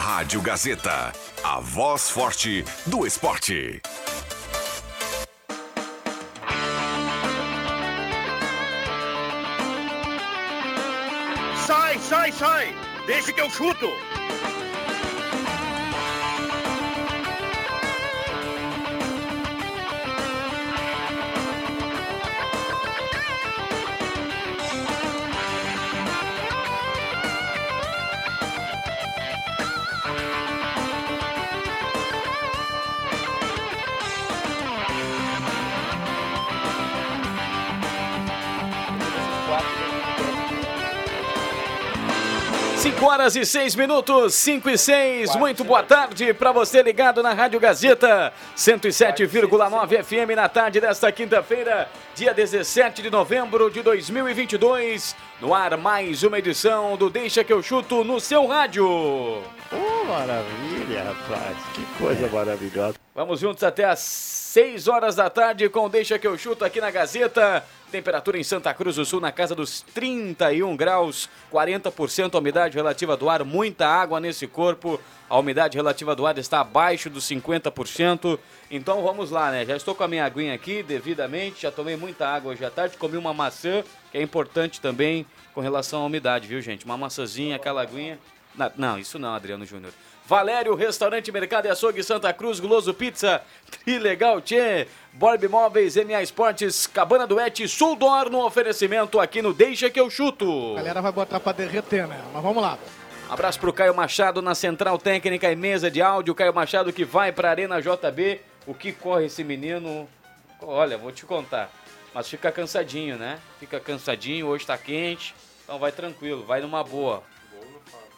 Rádio Gazeta, a voz forte do esporte. Sai, sai, sai! Deixa que eu chuto! Horas e 6 minutos, 5 e 6. Muito boa tarde para você ligado na Rádio Gazeta, 107,9 FM na tarde desta quinta-feira, dia 17 de novembro de 2022. No ar, mais uma edição do Deixa que eu chuto no seu rádio. Maravilha, rapaz. Que coisa é. maravilhosa. Vamos juntos até às 6 horas da tarde com Deixa que eu chuto aqui na Gazeta. Temperatura em Santa Cruz do Sul na casa dos 31 graus, 40% a umidade relativa do ar, muita água nesse corpo. A umidade relativa do ar está abaixo dos 50%. Então vamos lá, né? Já estou com a minha aguinha aqui devidamente, já tomei muita água hoje à tarde, comi uma maçã, que é importante também com relação à umidade, viu, gente? Uma maçãzinha, aquela aguinha. Não, isso não, Adriano Júnior. Valério, Restaurante Mercado e Açougue Santa Cruz, Guloso Pizza, Trilegal Tchê, Borb Móveis, MA Esportes, Cabana do Et, Suldor no oferecimento aqui no Deixa que eu chuto. A galera vai botar pra derreter, né? Mas vamos lá. Abraço pro Caio Machado na Central Técnica e Mesa de Áudio. Caio Machado que vai pra Arena JB. O que corre esse menino? Olha, vou te contar. Mas fica cansadinho, né? Fica cansadinho, hoje tá quente. Então vai tranquilo, vai numa boa.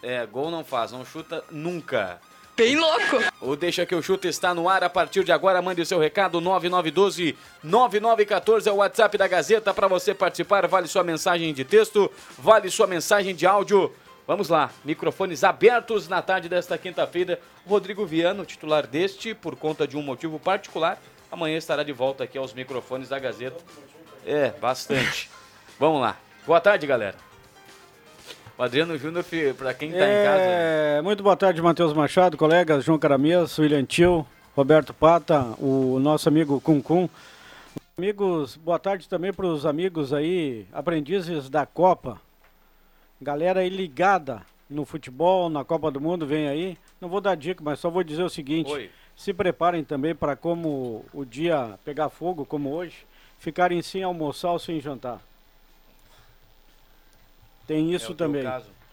É, gol não faz, não chuta nunca. Bem louco! O Deixa que eu chuto está no ar a partir de agora. Mande o seu recado 9912 9914 é o WhatsApp da Gazeta para você participar. Vale sua mensagem de texto, vale sua mensagem de áudio. Vamos lá, microfones abertos na tarde desta quinta-feira. Rodrigo Viano, titular deste, por conta de um motivo particular, amanhã estará de volta aqui aos microfones da Gazeta. É, bastante. Vamos lá. Boa tarde, galera. O Adriano Júnior, para quem está é, em casa. É, muito boa tarde, Matheus Machado, colegas, João Caramês, William Tio, Roberto Pata, o nosso amigo Cuncum. Amigos, boa tarde também para os amigos aí, aprendizes da Copa. Galera aí ligada no futebol, na Copa do Mundo, vem aí. Não vou dar dica, mas só vou dizer o seguinte: Oi. se preparem também para como o dia pegar fogo, como hoje, ficarem sem almoçar ou sem jantar. Tem isso é também.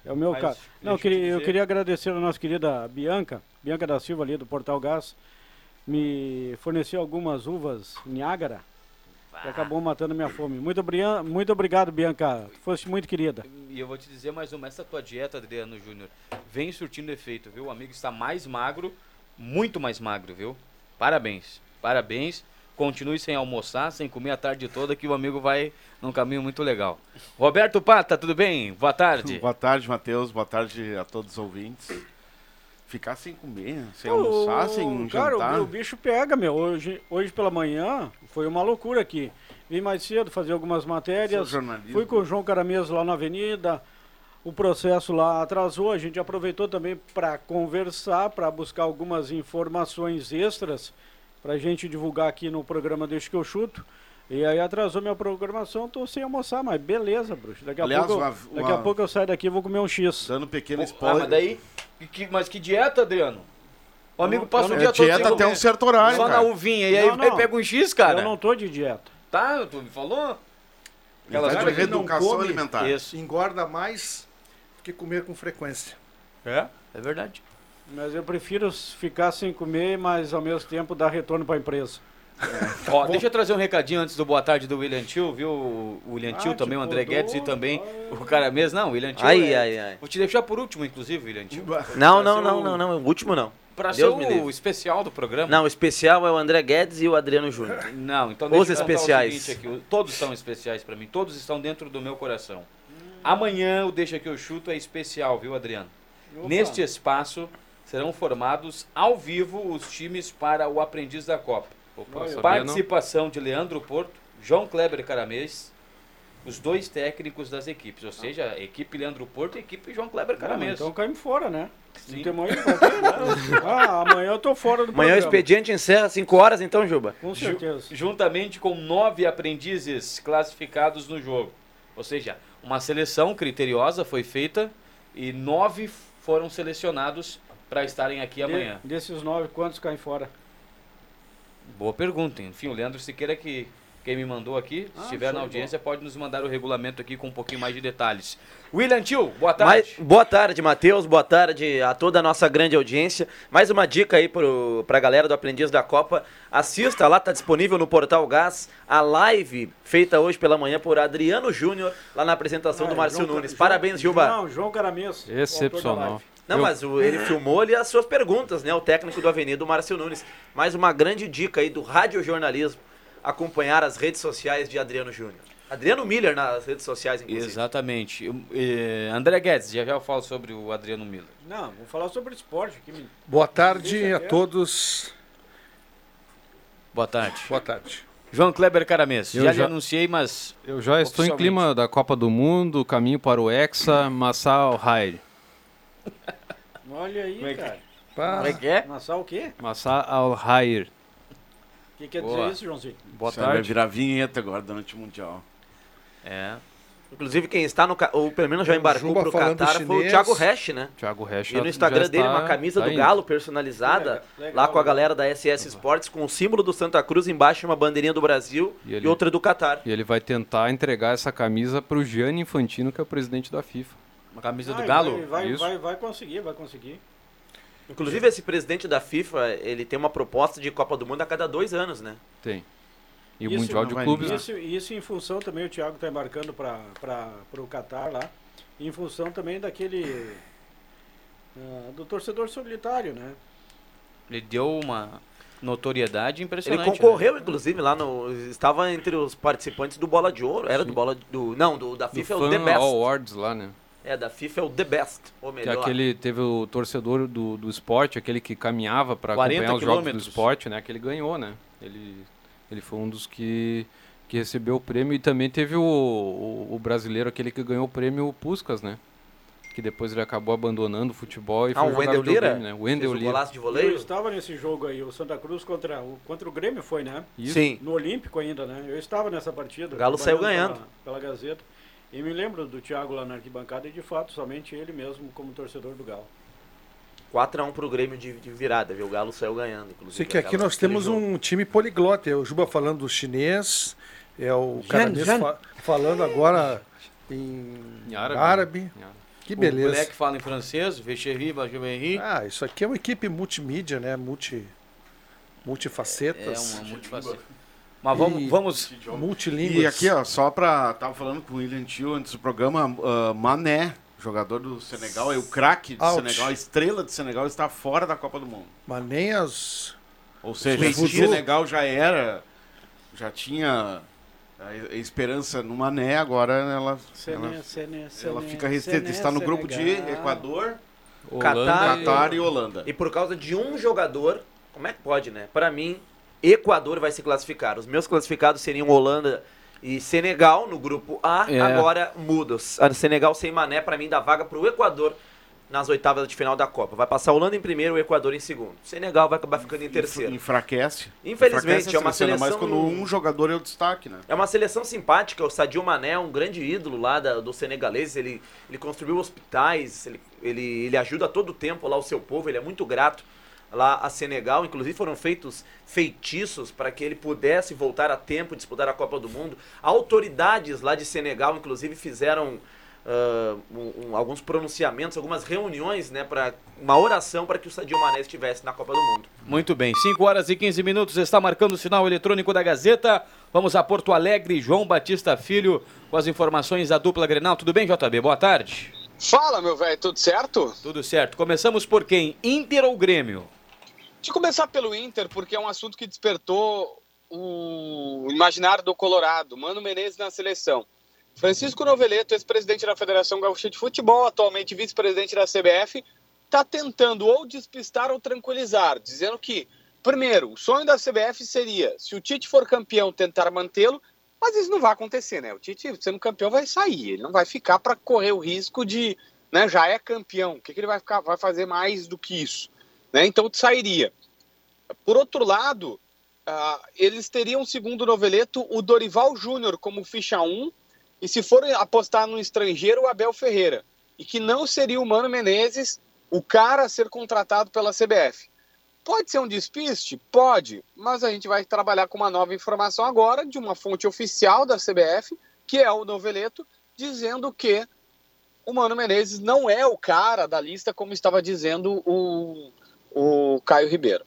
É o meu Mas, caso. Não, eu queria, eu queria agradecer a nossa querida Bianca, Bianca da Silva ali do Portal Gás, me forneceu algumas uvas Niágara que acabou matando minha fome. Muito, muito obrigado, Bianca. Foste muito querida. E eu vou te dizer mais uma, essa tua dieta, Adriano Júnior, vem surtindo efeito, viu? O amigo está mais magro, muito mais magro, viu? Parabéns. Parabéns. Continue sem almoçar, sem comer a tarde toda, que o amigo vai num caminho muito legal. Roberto Pata, tudo bem? Boa tarde. Boa tarde, Matheus. Boa tarde a todos os ouvintes. Ficar sem comer, sem almoçar, sem cara, jantar. Cara, o, bicho pega, meu. Hoje, hoje pela manhã foi uma loucura aqui. Vim mais cedo fazer algumas matérias. Fui com o João Carameso lá na avenida. O processo lá atrasou. A gente aproveitou também para conversar, para buscar algumas informações extras para a gente divulgar aqui no programa Deixa que eu chuto. E aí atrasou minha programação, tô sem almoçar, mas beleza, bruxo. Daqui a, Aliás, pouco, uma, uma... daqui a pouco eu saio daqui e vou comer um X. Dando um pequeno spoiler. Ah, mas daí. Que, mas que dieta, Adriano? O amigo passa o dia todo dieta até um certo horário. Só cara. na uvinha. E aí, não. aí pega um X, cara. Eu não tô de dieta. Tá, tu me falou? Aquelas tá de reeducação come, alimentar. Isso. Engorda mais do que comer com frequência. É, é verdade. Mas eu prefiro ficar sem comer, mas ao mesmo tempo dar retorno para a empresa. É. Ó, deixa eu trazer um recadinho antes do boa tarde do William Tio, viu? O William ah, Tio também, o André Guedes e também ai. o cara mesmo. Não, o William Tio. Ai, é... ai, ai. Vou te deixar por último, inclusive, William Tio. Não, não, não, o... não, não, o último não. Pra Deus ser o especial do programa. Não, o especial é o André Guedes e o Adriano Júnior. Não, então Os especiais. Aqui, todos são especiais para mim, todos estão dentro do meu coração. Amanhã o Deixa que eu chuto é especial, viu, Adriano? Opa. Neste espaço serão formados ao vivo os times para o Aprendiz da Copa. Opa, Participação de Leandro Porto, João Kleber Caramês, os dois técnicos das equipes, ou seja, a equipe Leandro Porto e a equipe João Kleber Não, Caramês. então caímos fora, né? Sim. Não tem mais Ah, amanhã eu tô fora do Amanhã o expediente encerra às 5 horas, então, Juba. Com certeza. juntamente com nove aprendizes classificados no jogo. Ou seja, uma seleção criteriosa foi feita e nove foram selecionados para estarem aqui amanhã. De- desses nove, quantos caem fora? Boa pergunta. Enfim, o Leandro Siqueira que quem me mandou aqui, se Ah, estiver show na audiência, pode nos mandar o regulamento aqui com um pouquinho mais de detalhes. William Tio, boa tarde. Mais- boa tarde, Matheus. Boa tarde a toda a nossa grande audiência. Mais uma dica aí pro, pra galera do Aprendiz da Copa. Assista lá, tá disponível no Portal Gás, a live feita hoje pela manhã por Adriano Júnior, lá na apresentação Ah, do Márcio João- Parabéns, João- Parabéns, Juba. Não, João Caramês. o autor da Excepcional. Não, Eu- mas o- ele filmou ali as suas perguntas, né? O técnico do Avenida, o Márcio Nunes. Mais uma grande dica aí do radiojornalismo, acompanhar as redes sociais de Adriano Júnior. Adriano Miller nas redes sociais, inclusive. Exatamente. Eu- eh, André Guedes, já já eu falo sobre o Adriano Miller. Não, vamos falar sobre esporte aqui. menino. Boa tarde a todos. Boa tarde. Boa tarde. João Kleber Caramês, já, lhe já- anunciei, mas Eu já estou em clima da Copa do Mundo, caminho para o Hexa, Massal Hair. Olha aí, Como é que- cara. Pá, como é que é? Nassau o quê? Massa al Hair. O que quer Boa. dizer isso, Joãozinho? Boa Isso aí vai tarde. virar vinheta agora durante o Mundial. É. Inclusive, quem está no. ca- Ou pelo menos já O embarcou Juba pro falando Qatar foi o chinês. Thiago Resch, né? Thiago Resch. E no já Instagram dele, está- uma camisa tá do indo. Galo personalizada, Legal, lá com a galera da SS Sports, com o símbolo do Santa Cruz embaixo, uma bandeirinha do Brasil E e, ele- outra do Qatar. E ele vai tentar entregar essa camisa para o Gianni Infantino, que é o presidente da FIFA. Uma camisa Ah, do e Galo? Vai, vai, Isso. vai, vai conseguir, vai conseguir. Inclusive, esse presidente da FIFA, ele tem uma proposta de Copa do Mundo a cada dois anos, né? Tem. E o Isso Mundial de Clubes. né? Isso, isso em função também, o Thiago está embarcando para o Qatar lá, e em função também daquele. ah, do torcedor solitário, né? Ele deu uma notoriedade Ele impressionante. concorreu, né? inclusive, lá no. Estava entre os participantes do Bola de Ouro. Era do Bola do. Não, do, da Do FIFA é o The Best. Awards lá, né? É, da FIFA é o The Best. Ou Que é melhor. aquele teve o torcedor do, do esporte, aquele que caminhava para 40 acompanhar os jogos do esporte, né? Que ele ganhou, né? Ele, ele foi um dos que, que recebeu o prêmio e também teve o, o, o brasileiro, aquele que ganhou o prêmio Puskas, né? Que depois ele acabou abandonando o futebol e Ah, foi o Wendel Lira? videogame, né? O Wendel Lira. golaço de Eu voleio? estava nesse jogo aí, o Santa Cruz contra o, contra o Grêmio foi, né? Isso. Sim. No Olímpico ainda, né? Eu estava nessa partida. O Galo saiu ganhando. Pela, pela Gazeta. E me lembro do Thiago lá na arquibancada e de fato, somente ele mesmo como torcedor do Galo. 4x1 pro Grêmio de, de virada, viu? O Galo saiu ganhando, inclusive. Sei que aqui nós temos jogo. um time poliglota. É o Juba falando do chinês, é o Jan. fa- falando agora em, Em árabe. árabe. Em árabe. Que O beleza. moleque fala em francês, Vecherri, Bajumerri. Ah, isso aqui é uma equipe multimídia, né? Multi, É multifacetas, uma multifaceta. Mas vamos, E- vamos. multilínguas. E aqui, ó, só pra. Tava falando com o William Tio antes do programa, ah, Mané, jogador do Senegal, é o craque do Out. Senegal, a estrela do Senegal, está fora da Copa do Mundo. Mas nem as... Ou seja, o Senegal já era. Já tinha a esperança no Mané, agora ela, ela, ela fica restrita. Está no grupo de Equador, Holanda Catar- e- Catar e Holanda. E por causa de um jogador, como é que pode, né? Para mim, Equador vai se classificar. Os meus classificados seriam Holanda e Senegal no grupo A. É. Agora muda. A Senegal sem Mané, para mim, dá vaga pro Equador nas oitavas de final da Copa. Vai passar a Holanda em primeiro e o Equador em segundo. Senegal vai acabar ficando em terceiro. Enfraquece. Infelizmente, Enfraquece a é uma seleção, seleção- Mas quando um jogador é o destaque, né? É uma seleção simpática, o Sadio Mané é um grande ídolo lá da, do senegalês, ele, ele construiu hospitais, ele, ele, ele ajuda todo o tempo lá o seu povo, ele é muito grato lá a Senegal, inclusive foram feitos feitiços para que ele pudesse voltar a tempo de disputar a Copa do Mundo. Autoridades lá de Senegal, inclusive, fizeram ah, um- um- alguns pronunciamentos, algumas reuniões, né, para uma oração para que o Sadio Mané estivesse na Copa do Mundo. Muito bem, 5 horas e 15 minutos, está marcando o sinal eletrônico da Gazeta. Vamos a Porto Alegre, João Batista Filho, com as informações da dupla Grenal. Tudo bem, JB? Boa tarde. Fala, meu velho, tudo certo? Tudo certo. Começamos por quem? Inter ou Grêmio? De começar pelo Inter, porque é um assunto que despertou o imaginário do Colorado. Mano Menezes na seleção. Francisco Noveleto, ex-presidente da Federação Gaúcha de Futebol, atualmente vice-presidente da CBF, está tentando ou despistar ou tranquilizar, dizendo que, primeiro, o sonho da CBF seria, se o Tite for campeão, tentar mantê-lo, Mas isso não vai acontecer, né? O Tite, sendo campeão, vai sair. Ele não vai ficar para correr o risco de, né, já é campeão. O que, que ele vai, ficar, vai fazer mais do que isso? Né? Então sairia. Por outro lado, uh, eles teriam, segundo o Noveleto, o Dorival Júnior como ficha 1, e se for apostar no estrangeiro, o Abel Ferreira. E que não seria o Mano Menezes o cara a ser contratado pela CBF. Pode ser um despiste? Pode, mas a gente vai trabalhar com uma nova informação agora de uma fonte oficial da CBF, que é o Noveleto, dizendo que o Mano Menezes não é o cara da lista, como estava dizendo o, o Caio Ribeiro.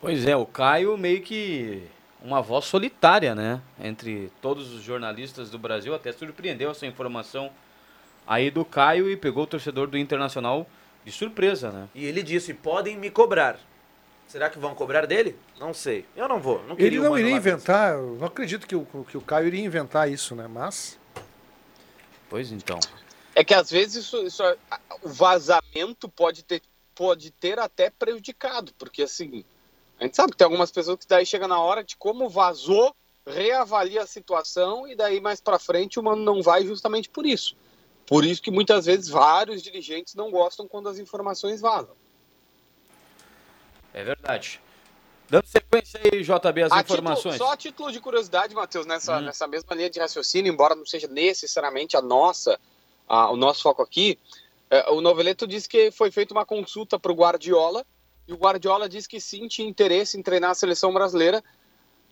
Pois é, o Caio meio que uma voz solitária, né? Entre todos os jornalistas do Brasil, até surpreendeu essa informação aí do Caio e pegou o torcedor do Internacional de surpresa, né? E ele disse: podem me cobrar. Será que vão cobrar dele? Não sei. Eu não vou. Não ele não iria inventar, eu não acredito que o, que o Caio iria inventar isso, né? Mas. Pois então. É que às vezes isso, isso, o vazamento pode ter, pode ter até prejudicado, porque assim, a gente sabe que tem algumas pessoas que daí chega na hora de como vazou, reavalia a situação e daí mais para frente o mano não vai justamente por isso. Por isso que muitas vezes vários dirigentes não gostam quando as informações vazam. É verdade. Dando sequência aí, JB, as a informações. Título, só a título de curiosidade, Matheus, nessa, hum. nessa mesma linha de raciocínio, embora não seja necessariamente a nossa, a, o nosso foco aqui, é, o Noveleto disse que foi feita uma consulta para o Guardiola, e o Guardiola disse que sim, tinha interesse em treinar a seleção brasileira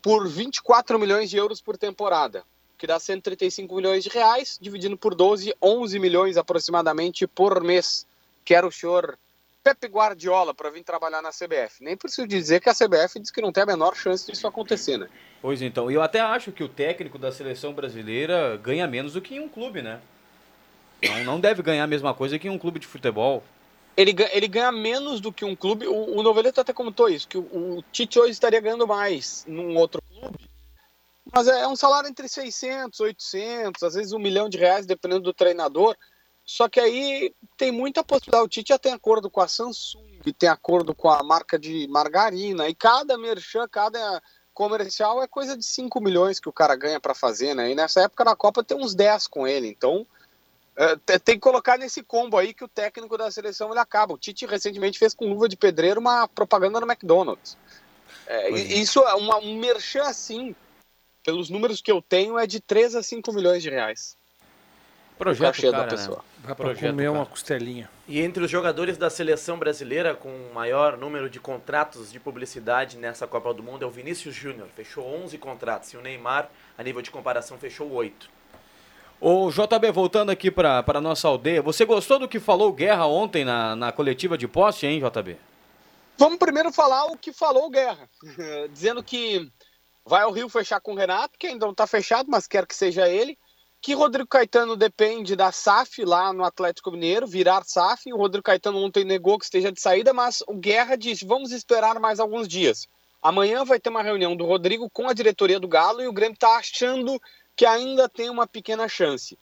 por 24 milhões de euros por temporada que dá 135 milhões de reais, dividindo por 12, 11 milhões aproximadamente por mês. Quero o senhor Pepe Guardiola para vir trabalhar na CBF. Nem preciso dizer que a CBF diz que não tem a menor chance disso acontecer, né? Pois então, eu até acho que o técnico da seleção brasileira ganha menos do que em um clube, né? Não, não deve ganhar a mesma coisa que um clube de futebol. Ele, ele ganha menos do que um clube. O, o Noveleto até comentou isso, que o, o Tite hoje estaria ganhando mais num outro clube mas é, é um salário entre 600, 800, às vezes um milhão de reais, dependendo do treinador. Só que aí tem muita possibilidade. O Tite já tem acordo com a Samsung, tem acordo com a marca de margarina, e cada merchan, cada comercial é coisa de 5 milhões que o cara ganha para fazer, né? E nessa época da Copa tem uns 10 com ele. Então tem que colocar nesse combo aí que o técnico da seleção ele acaba. O Tite recentemente fez com luva de pedreiro uma propaganda no McDonald's. É, é. isso é uma, um merchan assim pelos números que eu tenho, é de 3 a 5 milhões de reais. Projeto cara, da né? pessoa. Né? Dá pra Projeto, comer cara. uma costelinha. E entre os jogadores da seleção brasileira com o maior número de contratos de publicidade nessa Copa do Mundo é o Vinícius Júnior. Fechou 11 contratos. E o Neymar, a nível de comparação, fechou 8. O JB, voltando aqui para a nossa aldeia, você gostou do que falou Guerra ontem na, na coletiva de poste, hein, JB? Vamos primeiro falar o que falou Guerra, dizendo que vai ao Rio fechar com o Renato, que ainda não está fechado, mas quer que seja ele. Que Rodrigo Caetano depende da SAF lá no Atlético Mineiro, virar SAF. O Rodrigo Caetano ontem negou que esteja de saída, mas o Guerra disse: vamos esperar mais alguns dias. Amanhã vai ter uma reunião do Rodrigo com a diretoria do Galo e o Grêmio está achando que ainda tem uma pequena chance.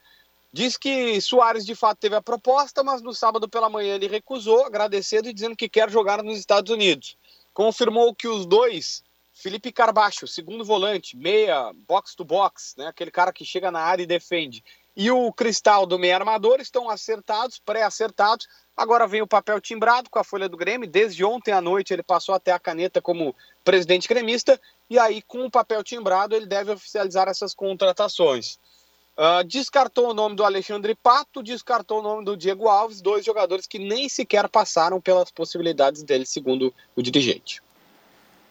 Diz que Soares de fato teve a proposta, mas no sábado pela manhã ele recusou, agradecendo e dizendo que quer jogar nos Estados Unidos. Confirmou que os dois Felipe Carbacho, segundo volante, meia, box to box, né? aquele cara que chega na área e defende. E o Cristal do meia armador estão acertados, pré-acertados. Agora vem o papel timbrado com a folha do Grêmio. Desde ontem à noite ele passou até a caneta como presidente gremista. E aí, com o papel timbrado, ele deve oficializar essas contratações. Uh, descartou o nome do Alexandre Pato, descartou o nome do Diego Alves, dois jogadores que nem sequer passaram pelas possibilidades dele, segundo o dirigente.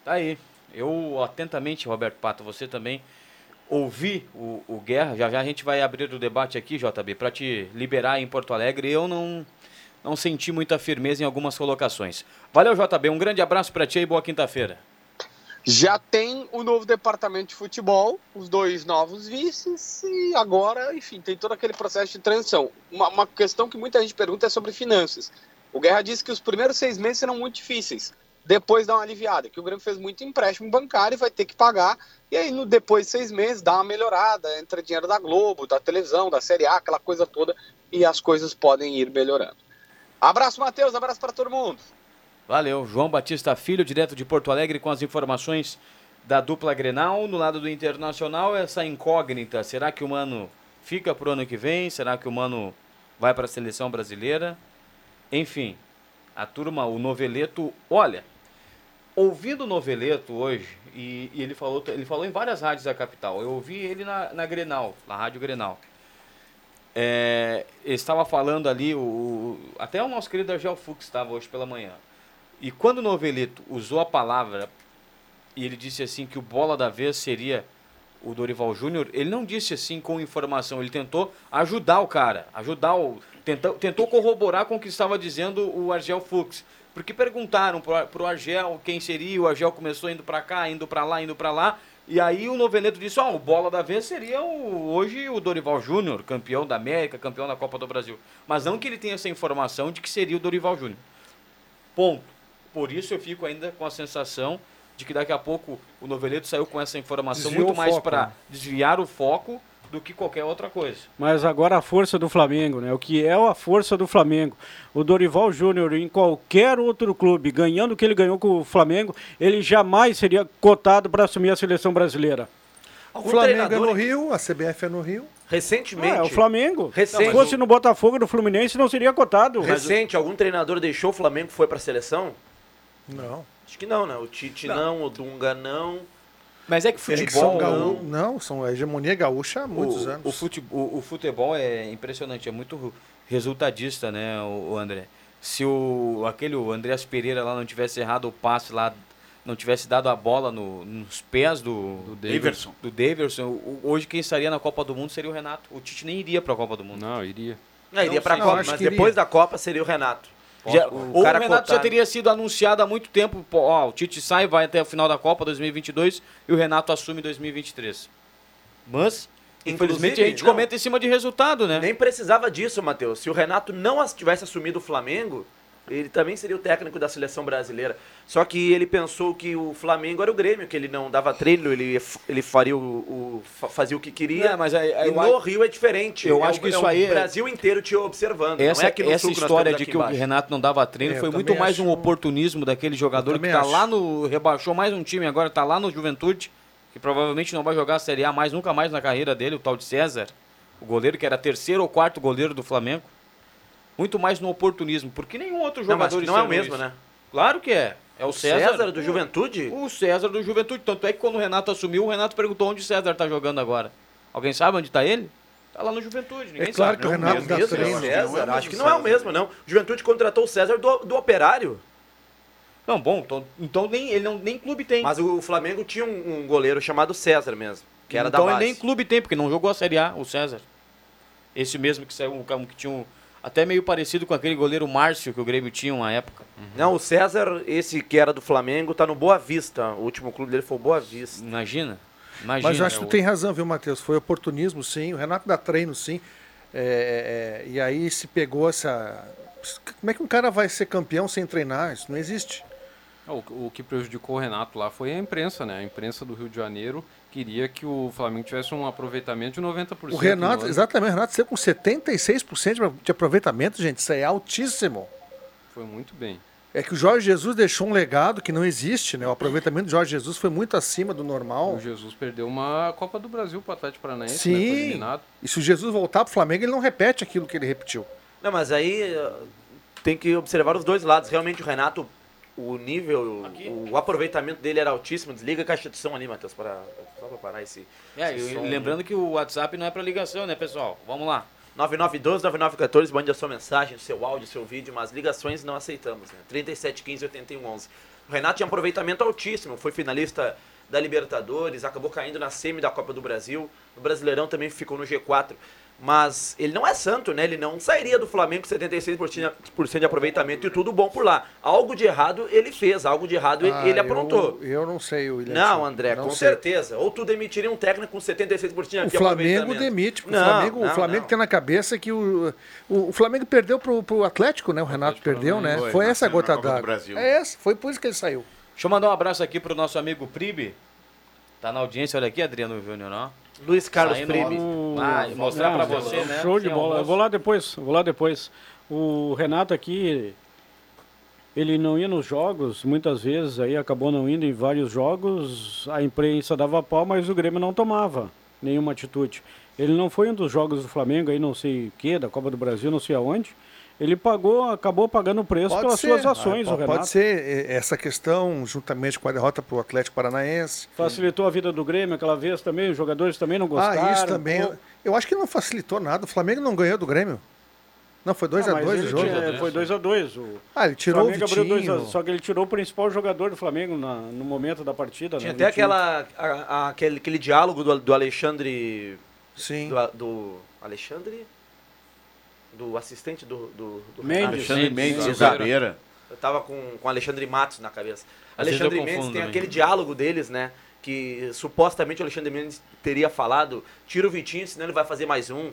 Tá aí. Eu atentamente, Roberto Pato, você também ouvi o, o Guerra. Já já a gente vai abrir o debate aqui, JB, para te liberar em Porto Alegre. Eu não não senti muita firmeza em algumas colocações. Valeu, JB. Um grande abraço para ti e boa quinta-feira. Já tem o novo departamento de futebol, os dois novos vices, e agora, enfim, tem todo aquele processo de transição. Uma, uma questão que muita gente pergunta é sobre finanças. O Guerra disse que os primeiros seis meses serão muito difíceis depois dá uma aliviada, que o Grêmio fez muito empréstimo bancário e vai ter que pagar, e aí no, depois de seis meses dá uma melhorada, entra dinheiro da Globo, da televisão, da Série A, aquela coisa toda, e as coisas podem ir melhorando. Abraço, Matheus, abraço para todo mundo. Valeu, João Batista Filho, direto de Porto Alegre, com as informações da dupla Grenal. No lado do Internacional, essa incógnita. Será que o Mano fica pro ano que vem? Será que o Mano vai para a seleção brasileira? Enfim, a turma, o Noveleto, olha, ouvindo o Noveleto hoje, e, e, ele, falou, ele falou em várias rádios da capital, eu ouvi ele na, na Grenal, na Rádio Grenal. É, estava falando ali, o, até o nosso querido Argel Fux estava hoje pela manhã. E quando o Novelito usou a palavra e ele disse assim que o bola da vez seria o Dorival Júnior, ele não disse assim com informação, ele tentou ajudar o cara, ajudar o. Tentou, tentou corroborar com o que estava dizendo o Argel Fux. Porque perguntaram para o Argel quem seria, o Argel começou indo para cá, indo para lá, indo para lá. E aí o Noveneto disse, ó, oh, o bola da vez seria o, hoje o Dorival Júnior, campeão da América, campeão da Copa do Brasil. Mas não que ele tenha essa informação de que seria o Dorival Júnior. Ponto. Por isso eu fico ainda com a sensação de que daqui a pouco o Noveleto saiu com essa informação Desviou muito mais para né? desviar o foco do que qualquer outra coisa. Mas agora a força do Flamengo, né? O que é a força do Flamengo? O Dorival Júnior em qualquer outro clube, ganhando o que ele ganhou com o Flamengo, ele jamais seria cotado para assumir a seleção brasileira. O Flamengo é no Rio, a CBF é no Rio. Recentemente. É, o Flamengo. Recente. Se fosse no Botafogo no Fluminense, não seria cotado. Recente, algum treinador deixou o Flamengo e foi para a seleção? Não. Acho que não, né? O Tite não, não o Dunga não. Mas é que futebol. Não, não, são a hegemonia gaúcha há muitos o, anos. O futebol, o futebol é impressionante, é muito resultadista, né, o, o André? Se o aquele o Andreas Pereira lá não tivesse errado o passe lá, não tivesse dado a bola no, nos pés do, do Daverson, do Daverson, hoje quem estaria na Copa do Mundo seria o Renato. O Tite nem iria para a Copa do Mundo. Não, iria. Não, iria para a Copa, mas depois da Copa seria o Renato. Já, o, o Renato já teria sido anunciado há muito tempo. Ó, o Tite sai, vai até o final da Copa 2022 e o Renato assume 2023. Mas, infelizmente, a gente não, comenta em cima de resultado, né? Nem precisava disso, Matheus. Se o Renato não tivesse assumido o Flamengo, ele também seria o técnico da seleção brasileira. Só que ele pensou que o Flamengo era o Grêmio, que ele não dava treino, ele, ele faria o, o fazia o que queria. Não, mas aí, aí e no acho, Rio é diferente. Eu é acho que isso é aí. O Brasil inteiro te observando. Essa, é essa história de que embaixo. o Renato não dava treino é, foi muito mais um oportunismo daquele jogador que está lá no. rebaixou mais um time agora, está lá no Juventude, que provavelmente não vai jogar a Série A mais nunca mais na carreira dele, o tal de César, o goleiro que era terceiro ou quarto goleiro do Flamengo muito mais no oportunismo, porque nenhum outro jogador não, não é o mesmo, isso. né? Claro que é. É o, o César, César do Juventude? O César do Juventude. Tanto é que quando o Renato assumiu, o Renato perguntou onde o César está jogando agora. Alguém sabe onde está ele? Está lá no Juventude. Ninguém é claro sabe. que o Renato dá mesmo, treino. César, acho que não é o mesmo, não. O Juventude contratou o César do, do Operário. Não, bom, então, então nem, ele não, nem clube tem. Mas o Flamengo tinha um, um goleiro chamado César mesmo, que era então da base. ele nem clube tem, porque não jogou a Série A, o César. Esse mesmo que saiu, que tinha um até meio parecido com aquele goleiro Márcio que o Grêmio tinha uma época. Uhum. Não, o César, esse que era do Flamengo, tá no Boa Vista. O último clube dele foi o Boa Vista. Imagina. Imagina. Mas eu acho que tu tem razão, viu, Matheus? Foi oportunismo, sim. O Renato dá treino, sim. É, é, e aí se pegou essa. Como é que um cara vai ser campeão sem treinar? Isso não existe. O, o que prejudicou o Renato lá foi a imprensa, né? A imprensa do Rio de Janeiro queria que o Flamengo tivesse um aproveitamento de 90%. O Renato, exatamente, o Renato saiu com 76% de aproveitamento, gente, isso é altíssimo. Foi muito bem. É que o Jorge Jesus deixou um legado que não existe, né? O aproveitamento do Jorge Jesus foi muito acima do normal. O Jesus perdeu uma Copa do Brasil para o Atlético Paranaense, né? Sim. Né? E se o Jesus voltar para o Flamengo, ele não repete aquilo que ele repetiu. Não, mas aí eh, tem que observar os dois lados. Realmente o Renato o nível, o, o, aproveitamento dele era altíssimo. Desliga a caixa de som ali, Matheus, para, só para parar esse. É, esse lembrando que o WhatsApp não é para ligação, né, pessoal? Vamos lá. 9912-9914, mande a sua mensagem, seu áudio, seu vídeo, mas ligações não aceitamos, né? 3715 8111. O Renato tinha um aproveitamento altíssimo, foi finalista da Libertadores, acabou caindo na semi da Copa do Brasil, no Brasileirão também ficou no G4. Mas ele não é santo, né? Ele não sairia do Flamengo com 76% de aproveitamento e tudo bom por lá. Algo de errado ele fez, algo de errado ah, ele aprontou. Eu, eu não sei, William. Não, André, não com sei. certeza. Ou tu demitiria um técnico com 76% de aproveitamento. O Flamengo demite. Não, o Flamengo, não, o Flamengo tem na cabeça que o, o, o Flamengo perdeu pro, pro Atlético, né? O Renato o perdeu, né? Foi, foi essa a gota d'água. É essa, foi por isso que ele saiu. Deixa eu mandar um abraço aqui pro nosso amigo Pribe. Tá na audiência, olha aqui, Adriano Júnior, ó. Luiz Carlos Prime. Ah, mostrar para você, né? Show de bola. Eu vou lá depois, vou lá depois. O Renato aqui ele não ia nos jogos, muitas vezes aí acabou não indo em vários jogos, a imprensa dava pau, mas o Grêmio não tomava nenhuma atitude. Ele não foi um dos jogos do Flamengo aí, não sei o que, da Copa do Brasil, não sei aonde. Ele pagou, acabou pagando o preço Pode pelas ser. suas ações, Ah, o Renato. Pode ser essa questão, juntamente com a derrota para o Atlético Paranaense. Facilitou a vida do Grêmio aquela vez também, os jogadores também não gostaram. Ah, isso também. Pô, Eu acho que não facilitou nada. O Flamengo não ganhou do Grêmio. Não, foi 2x2 ah, mas o jogo. tinha- Foi 2x2. O Ah, ele tirou o Flamengo abriu dois a- Vitinho. Só que ele tirou o principal jogador do Flamengo na- no momento da partida. Tinha né? até Vitinho. aquela, a- a- aquele, aquele diálogo do, do Alexandre. Sim. Do, do Alexandre? Do assistente do, do, do Mendes. Renato. Alexandre Mendes, o Exato. Gabeira. Eu tava com, com Alexandre Matos na cabeça. Às Alexandre Mendes tem também. aquele diálogo deles, né? Que supostamente o Alexandre Mendes teria falado: tira o Vitinho, senão ele vai fazer mais um.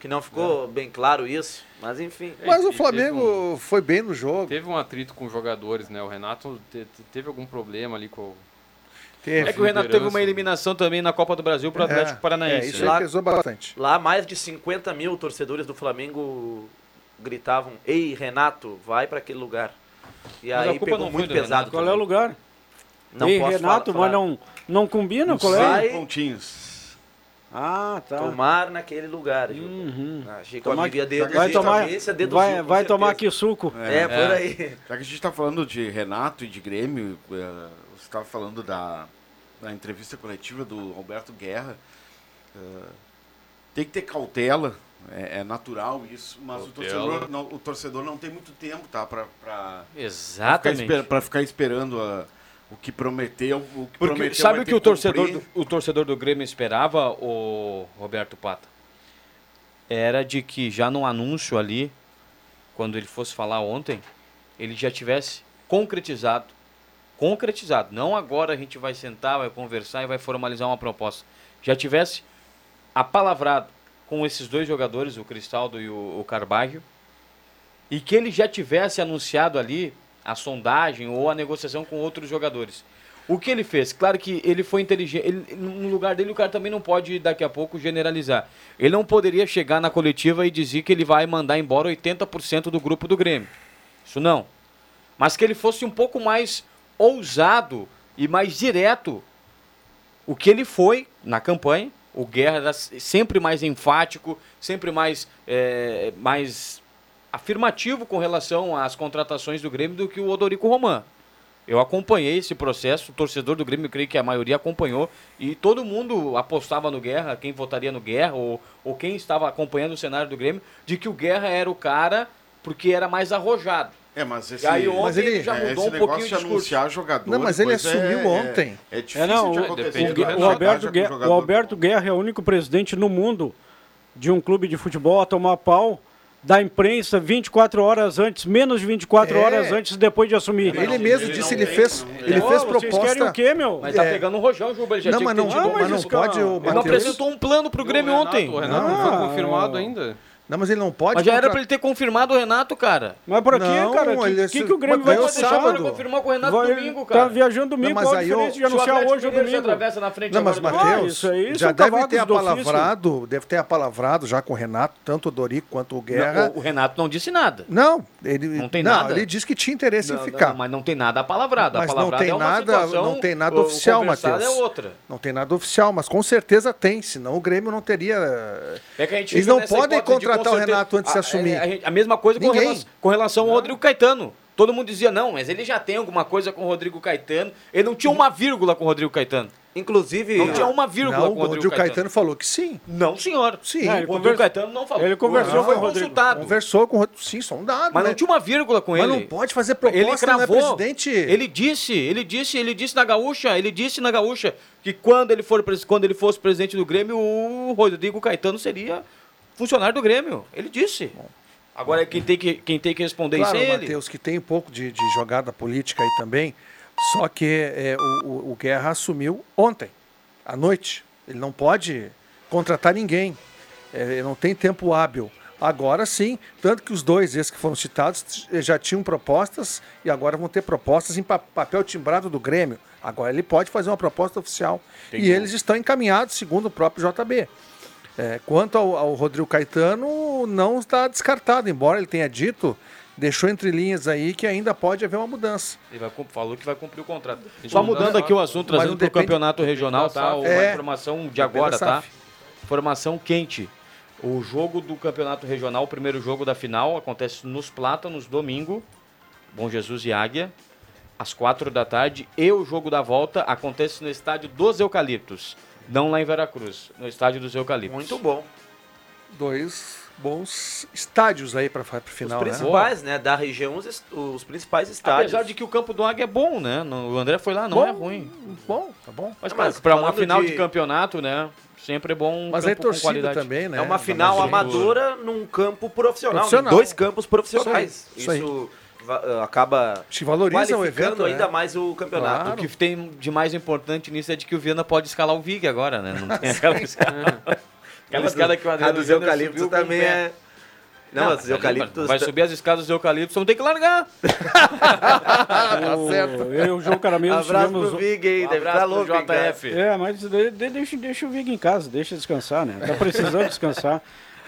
Que não ficou bem claro isso. Mas enfim. Mas E- o Flamengo teve foi bem no jogo. Teve um atrito com os jogadores, né? O Renato te- te- teve algum problema ali com. Teve. É que o Renato teve uma eliminação também na Copa do Brasil pro É, Atlético Paranaense. É, isso né? Lá- pesou bastante. Lá mais de 50 mil torcedores do Flamengo gritavam: Ei, Renato, vai pra aquele lugar. E Mas a aí culpa pegou não muito do pesado. Renato, Qual é o lugar? Não Ei, posso Renato, falar- mas não, não combina? Qual é? Pontinhos. Ah, tá. Tomar naquele lugar, Gil. Uhum. Achei que o Tomar- amigo ia dedo, vai tomar, dedo vai, vai tomar aqui suco. É, por aí. Já que a gente está falando de Renato e de Grêmio, você estava falando da, da entrevista coletiva do Roberto Guerra. eh, tem que ter cautela, é, é natural isso, mas o torcedor, não, o torcedor não tem muito tempo tá, para ficar, pra ficar esperando a- o que prometeu. O que Porque prometeu sabe o que o torcedor, do, o torcedor do Grêmio esperava, o Roberto Pata? Era de que já no anúncio ali, quando ele fosse falar ontem, ele já tivesse concretizado. Concretizado. Não agora a gente vai sentar, vai conversar e vai formalizar uma proposta. Já tivesse apalavrado com esses dois jogadores, o Cristaldo e o, o Carvalho, e que ele já tivesse anunciado ali a sondagem ou a negociação com outros jogadores. O que ele fez? Claro que ele foi inteligente. ele- no lugar dele, o cara também não pode, daqui a pouco, generalizar. Ele não poderia chegar na coletiva e dizer que ele vai mandar embora 80% do grupo do Grêmio. Isso não. Mas que ele fosse um pouco mais ousado e mais direto. O que ele foi na campanha. O Guerra era sempre mais enfático, sempre mais, eh, mais afirmativo com relação às contratações do Grêmio do que o Odorico Roman. Eu acompanhei esse processo, o torcedor do Grêmio, creio que a maioria acompanhou, e todo mundo apostava no Guerra, quem votaria no Guerra, ou, ou quem estava acompanhando o cenário do Grêmio, de que o Guerra era o cara porque era mais arrojado. É, mas esse, E aí ontem Mas ele- já é, mudou esse um pouquinho negócio o de discurso. anunciar jogador. Não, mas ele depois assumiu é- ontem. É, é difícil É, não, de o, acontecer. o, o Alberto, com Guerra, o Alberto Guerra é o único presidente no mundo de um clube de futebol a tomar pau da imprensa 24 horas antes, menos de 24 É. horas antes depois de assumir. Ele não, mesmo ele disse, ele tem, fez, não. ele fez vocês querem proposta. o quê, meu? Mas tá É. pegando um rojão, Juba, ele já Não, tinha mas que não, Ah, mas não pode o Ele não apresentou um plano pro Grêmio o Renato, ontem. O Renato não, Não, foi confirmado eu- ainda. Não, mas ele não pode. Mas já era contra- pra ele ter confirmado o Renato, cara. Mas por quê, Não, cara? O que, que, que o Grêmio mas vai deixar? sábado. Para confirmar com o Renato Vai- domingo, Tá cara. viajando domingo, Não, mas aí o- de anunciar hoje ou domingo? atravessa na frente Não, mas do- Ah, Matheus, já deve ter apalavrado, deve ter apalavrado já com o Renato, tanto o Dorico quanto o Guerra. Não, o, o Renato não disse nada. Não, ele Não tem não, nada? ele disse que tinha interesse Não, em ficar. não, mas não tem nada apalavrado. Mas não tem é uma nada- não tem nada oficial, Matheus. é outra. Não tem nada oficial, mas com certeza tem, senão o Grêmio não teria. É que a gente Eles não podem com contratar o Renato antes de a, assumir. é, A, gente- a mesma coisa com relação, com relação ao Rodrigo Caetano. Todo mundo dizia, não, mas ele já tem alguma coisa com o Rodrigo Caetano. Ele não tinha uma vírgula com o Rodrigo Caetano. Inclusive. Não tinha uma vírgula Não, com o o Rodrigo, Rodrigo Caetano. falou que sim. Não, senhor. Sim. É, o ele Rodrigo conversa- Caetano não falou. ele conversou não foi com o Rodrigo. consultado. Conversou com o Rodrigo. Sim, só um dado. Mas né? não tinha uma vírgula com Mas ele. não pode fazer Ele proposta, não é cravou. presidente. Ele disse, ele disse, ele disse na gaúcha, ele disse na gaúcha que quando ele for quando ele fosse presidente do Grêmio, o Rodrigo Caetano seria funcionário do Grêmio. Ele disse. Agora quem tem que quem tem que responder Claro, isso é ele. Matheus, que tem um pouco de, de jogada política aí também. Só que é, o, o- Guerra assumiu ontem, à noite. Ele não pode contratar ninguém. É, ele não tem tempo hábil. Agora sim, tanto que os dois, esses que foram citados, já tinham propostas e agora vão ter propostas em pa- papel timbrado do Grêmio. Agora ele pode fazer uma proposta oficial. e eles estão encaminhados, segundo o próprio JB. É, quanto ao, ao Rodrigo Caetano, não está descartado, embora ele tenha dito deixou entre linhas aí que ainda pode haver uma mudança. Ele vai, falou que vai cumprir o contrato. Só mudando aqui o assunto, trazendo para o campeonato regional, tá? Uma É. informação de agora, tá? Informação quente. O jogo do campeonato regional, o primeiro jogo da final, acontece nos Plátanos, domingo. Bom Jesus e Águia, às quatro da tarde. E o jogo da volta acontece no estádio dos Eucaliptos. Não lá em Veracruz, no estádio dos Eucaliptos. Muito bom. Dois bons estádios aí para o final, os né? principais, né? Da região, os, os principais estádios. Apesar de que o campo do Águia é bom, né? No- O André foi lá, não Bom, é ruim. Bom, tá bom. Mas, cara, mas pra uma final de... de- campeonato, né? Sempre é bom um Mas aí campo com torcida qualidade. também, né? É uma final amadora num campo profissional, Profissional. dois campos profissionais. Isso aí, Isso, isso ah, acaba Te valoriza o evento, ainda né? mais o campeonato. Claro. O que tem de mais importante nisso é de que o Viana pode escalar o Vig agora, né? Não tem aquela escada, aquela escada que o a Adriano dos Viana eucaliptos também é. Não, mas os ali, eucaliptos. Vai subir as escadas dos eucaliptos, não tem que largar. tá certo. Eu e o João Caramelo Abraço tivemos... pro Vig aí, Um deve estar abraço pro louco. hein, cara? JF. É, mas de- de- deixa, deixa o Vig em casa, deixa descansar, né? Tá precisando descansar.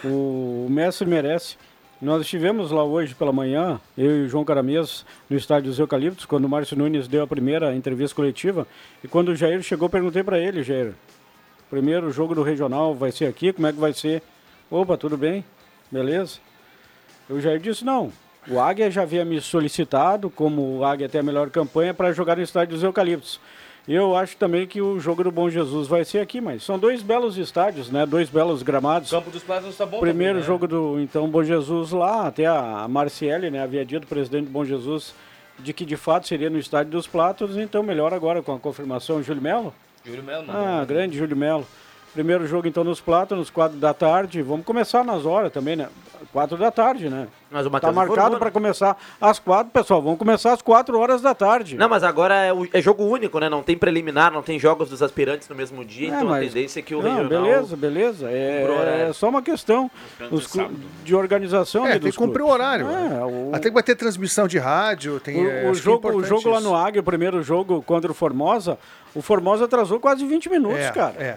O, o mestre merece. Nós estivemos lá hoje pela manhã, eu e o João Caramês, no estádio dos Eucaliptos, quando o Márcio Nunes deu a primeira entrevista coletiva. E quando o Jair chegou, perguntei para ele, Jair, primeiro jogo do regional vai ser aqui, como é que vai ser? Opa, tudo bem? Beleza? O Jair disse, não, o Águia já havia me solicitado, como o Águia tem a melhor campanha, para jogar no estádio dos Eucaliptos. Eu acho também que o jogo do Bom Jesus vai ser aqui, mas são dois belos estádios, né? Dois belos gramados. O campo dos Plátanos tá bom Primeiro também, né? jogo do então Bom Jesus lá, até a Marciele, né, havia dito o presidente do Bom Jesus de que de fato seria no estádio dos Plátanos, então melhor agora com a confirmação Júlio Melo. Júlio Melo, Ah, mandou. grande Júlio Melo. Primeiro jogo então nos Plátanos, quatro da tarde. Vamos começar nas horas também, né? Quatro da tarde, né? Mas o Tá Matheus marcado informou, para né? começar às quatro, pessoal. Vamos começar às quatro horas da tarde. Não, mas agora é, o- é jogo único, né? Não tem preliminar, não tem jogos dos aspirantes no mesmo dia, É, então a mas- tendência é que o Não, regional... beleza, beleza. É, é só uma questão os de organização. É, ali tem que cumprir o horário. É, né? o- Até que vai ter transmissão de rádio. Tem, O, é, o é jogo, o jogo lá isso. no Águia, o primeiro jogo contra o Formosa, o Formosa atrasou quase 20 minutos, é, cara. É.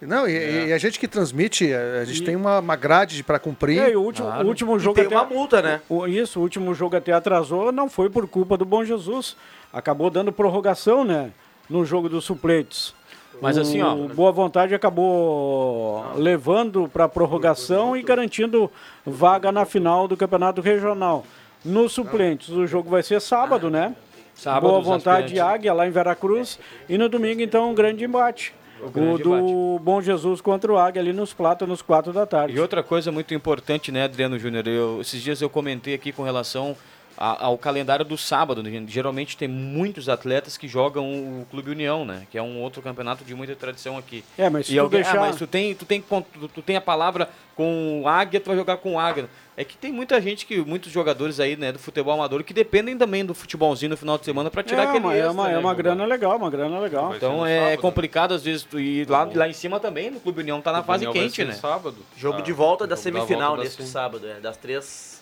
Não, e, e a gente que transmite, a gente tem uma, uma grade para cumprir. É, e o último, o último E jogo tem até, uma multa, né? o- isso, o último jogo até atrasou, não foi por culpa do Bom Jesus. Acabou dando prorrogação, né? No jogo dos suplentes. Mas O assim, ó. Boa Vontade acabou levando para prorrogação e garantindo vaga na final do Campeonato Regional. Nos suplentes, o jogo vai ser sábado, né? Sábado, Boa Vontade aspirantes. Águia, lá em Veracruz. E no domingo, então, um grande embate. O, do Bom Jesus contra o Águia ali nos Plátanos, quatro da tarde. E outra coisa muito importante, né, Adriano Júnior? Eu, esses dias eu comentei aqui com relação a- ao calendário do sábado. né? Geralmente tem muitos atletas que jogam o Clube União, né? Que é um outro campeonato de muita tradição aqui. É, mas se e tu alguém, deixar... ah, mas tu tem, tu, tem, tu, tu tem a palavra com o Águia, tu vai jogar com o Águia. É que tem muita gente, que muitos jogadores aí, né, do futebol amador, que dependem também do futebolzinho no final de semana para tirar é, aquele uma, é extra, uma, né, é uma grana legal, uma grana legal. Então é complicado às vezes tu ir lá, lá em cima também, no Clube União tá na fase quente, né? Sábado. Jogo Ah, de volta da jogo semifinal volta da neste sem- sábado, é, das três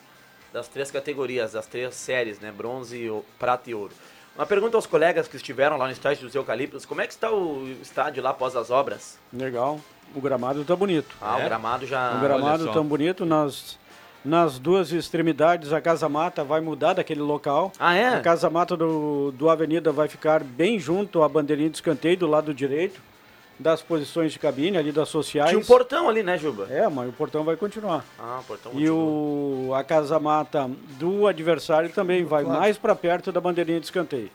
das três categorias, das três séries, né, bronze, prata e ouro. Uma pergunta aos colegas que estiveram lá no estádio dos Eucaliptos, como é que está o estádio lá após as obras? Legal. O gramado tá bonito. Ah, É? o gramado já o gramado tão bonito. Nas, nas duas extremidades, a Casa Mata vai mudar daquele local. Ah, A é? Casa Mata do, do Avenida vai ficar bem junto à bandeirinha de escanteio, do lado direito, das posições de cabine, ali das sociais. Tinha um portão ali, né, Juba? É, mas o portão vai continuar. Ah, o portão E o, a Casa Mata do adversário também vai mais para perto da bandeirinha de escanteio.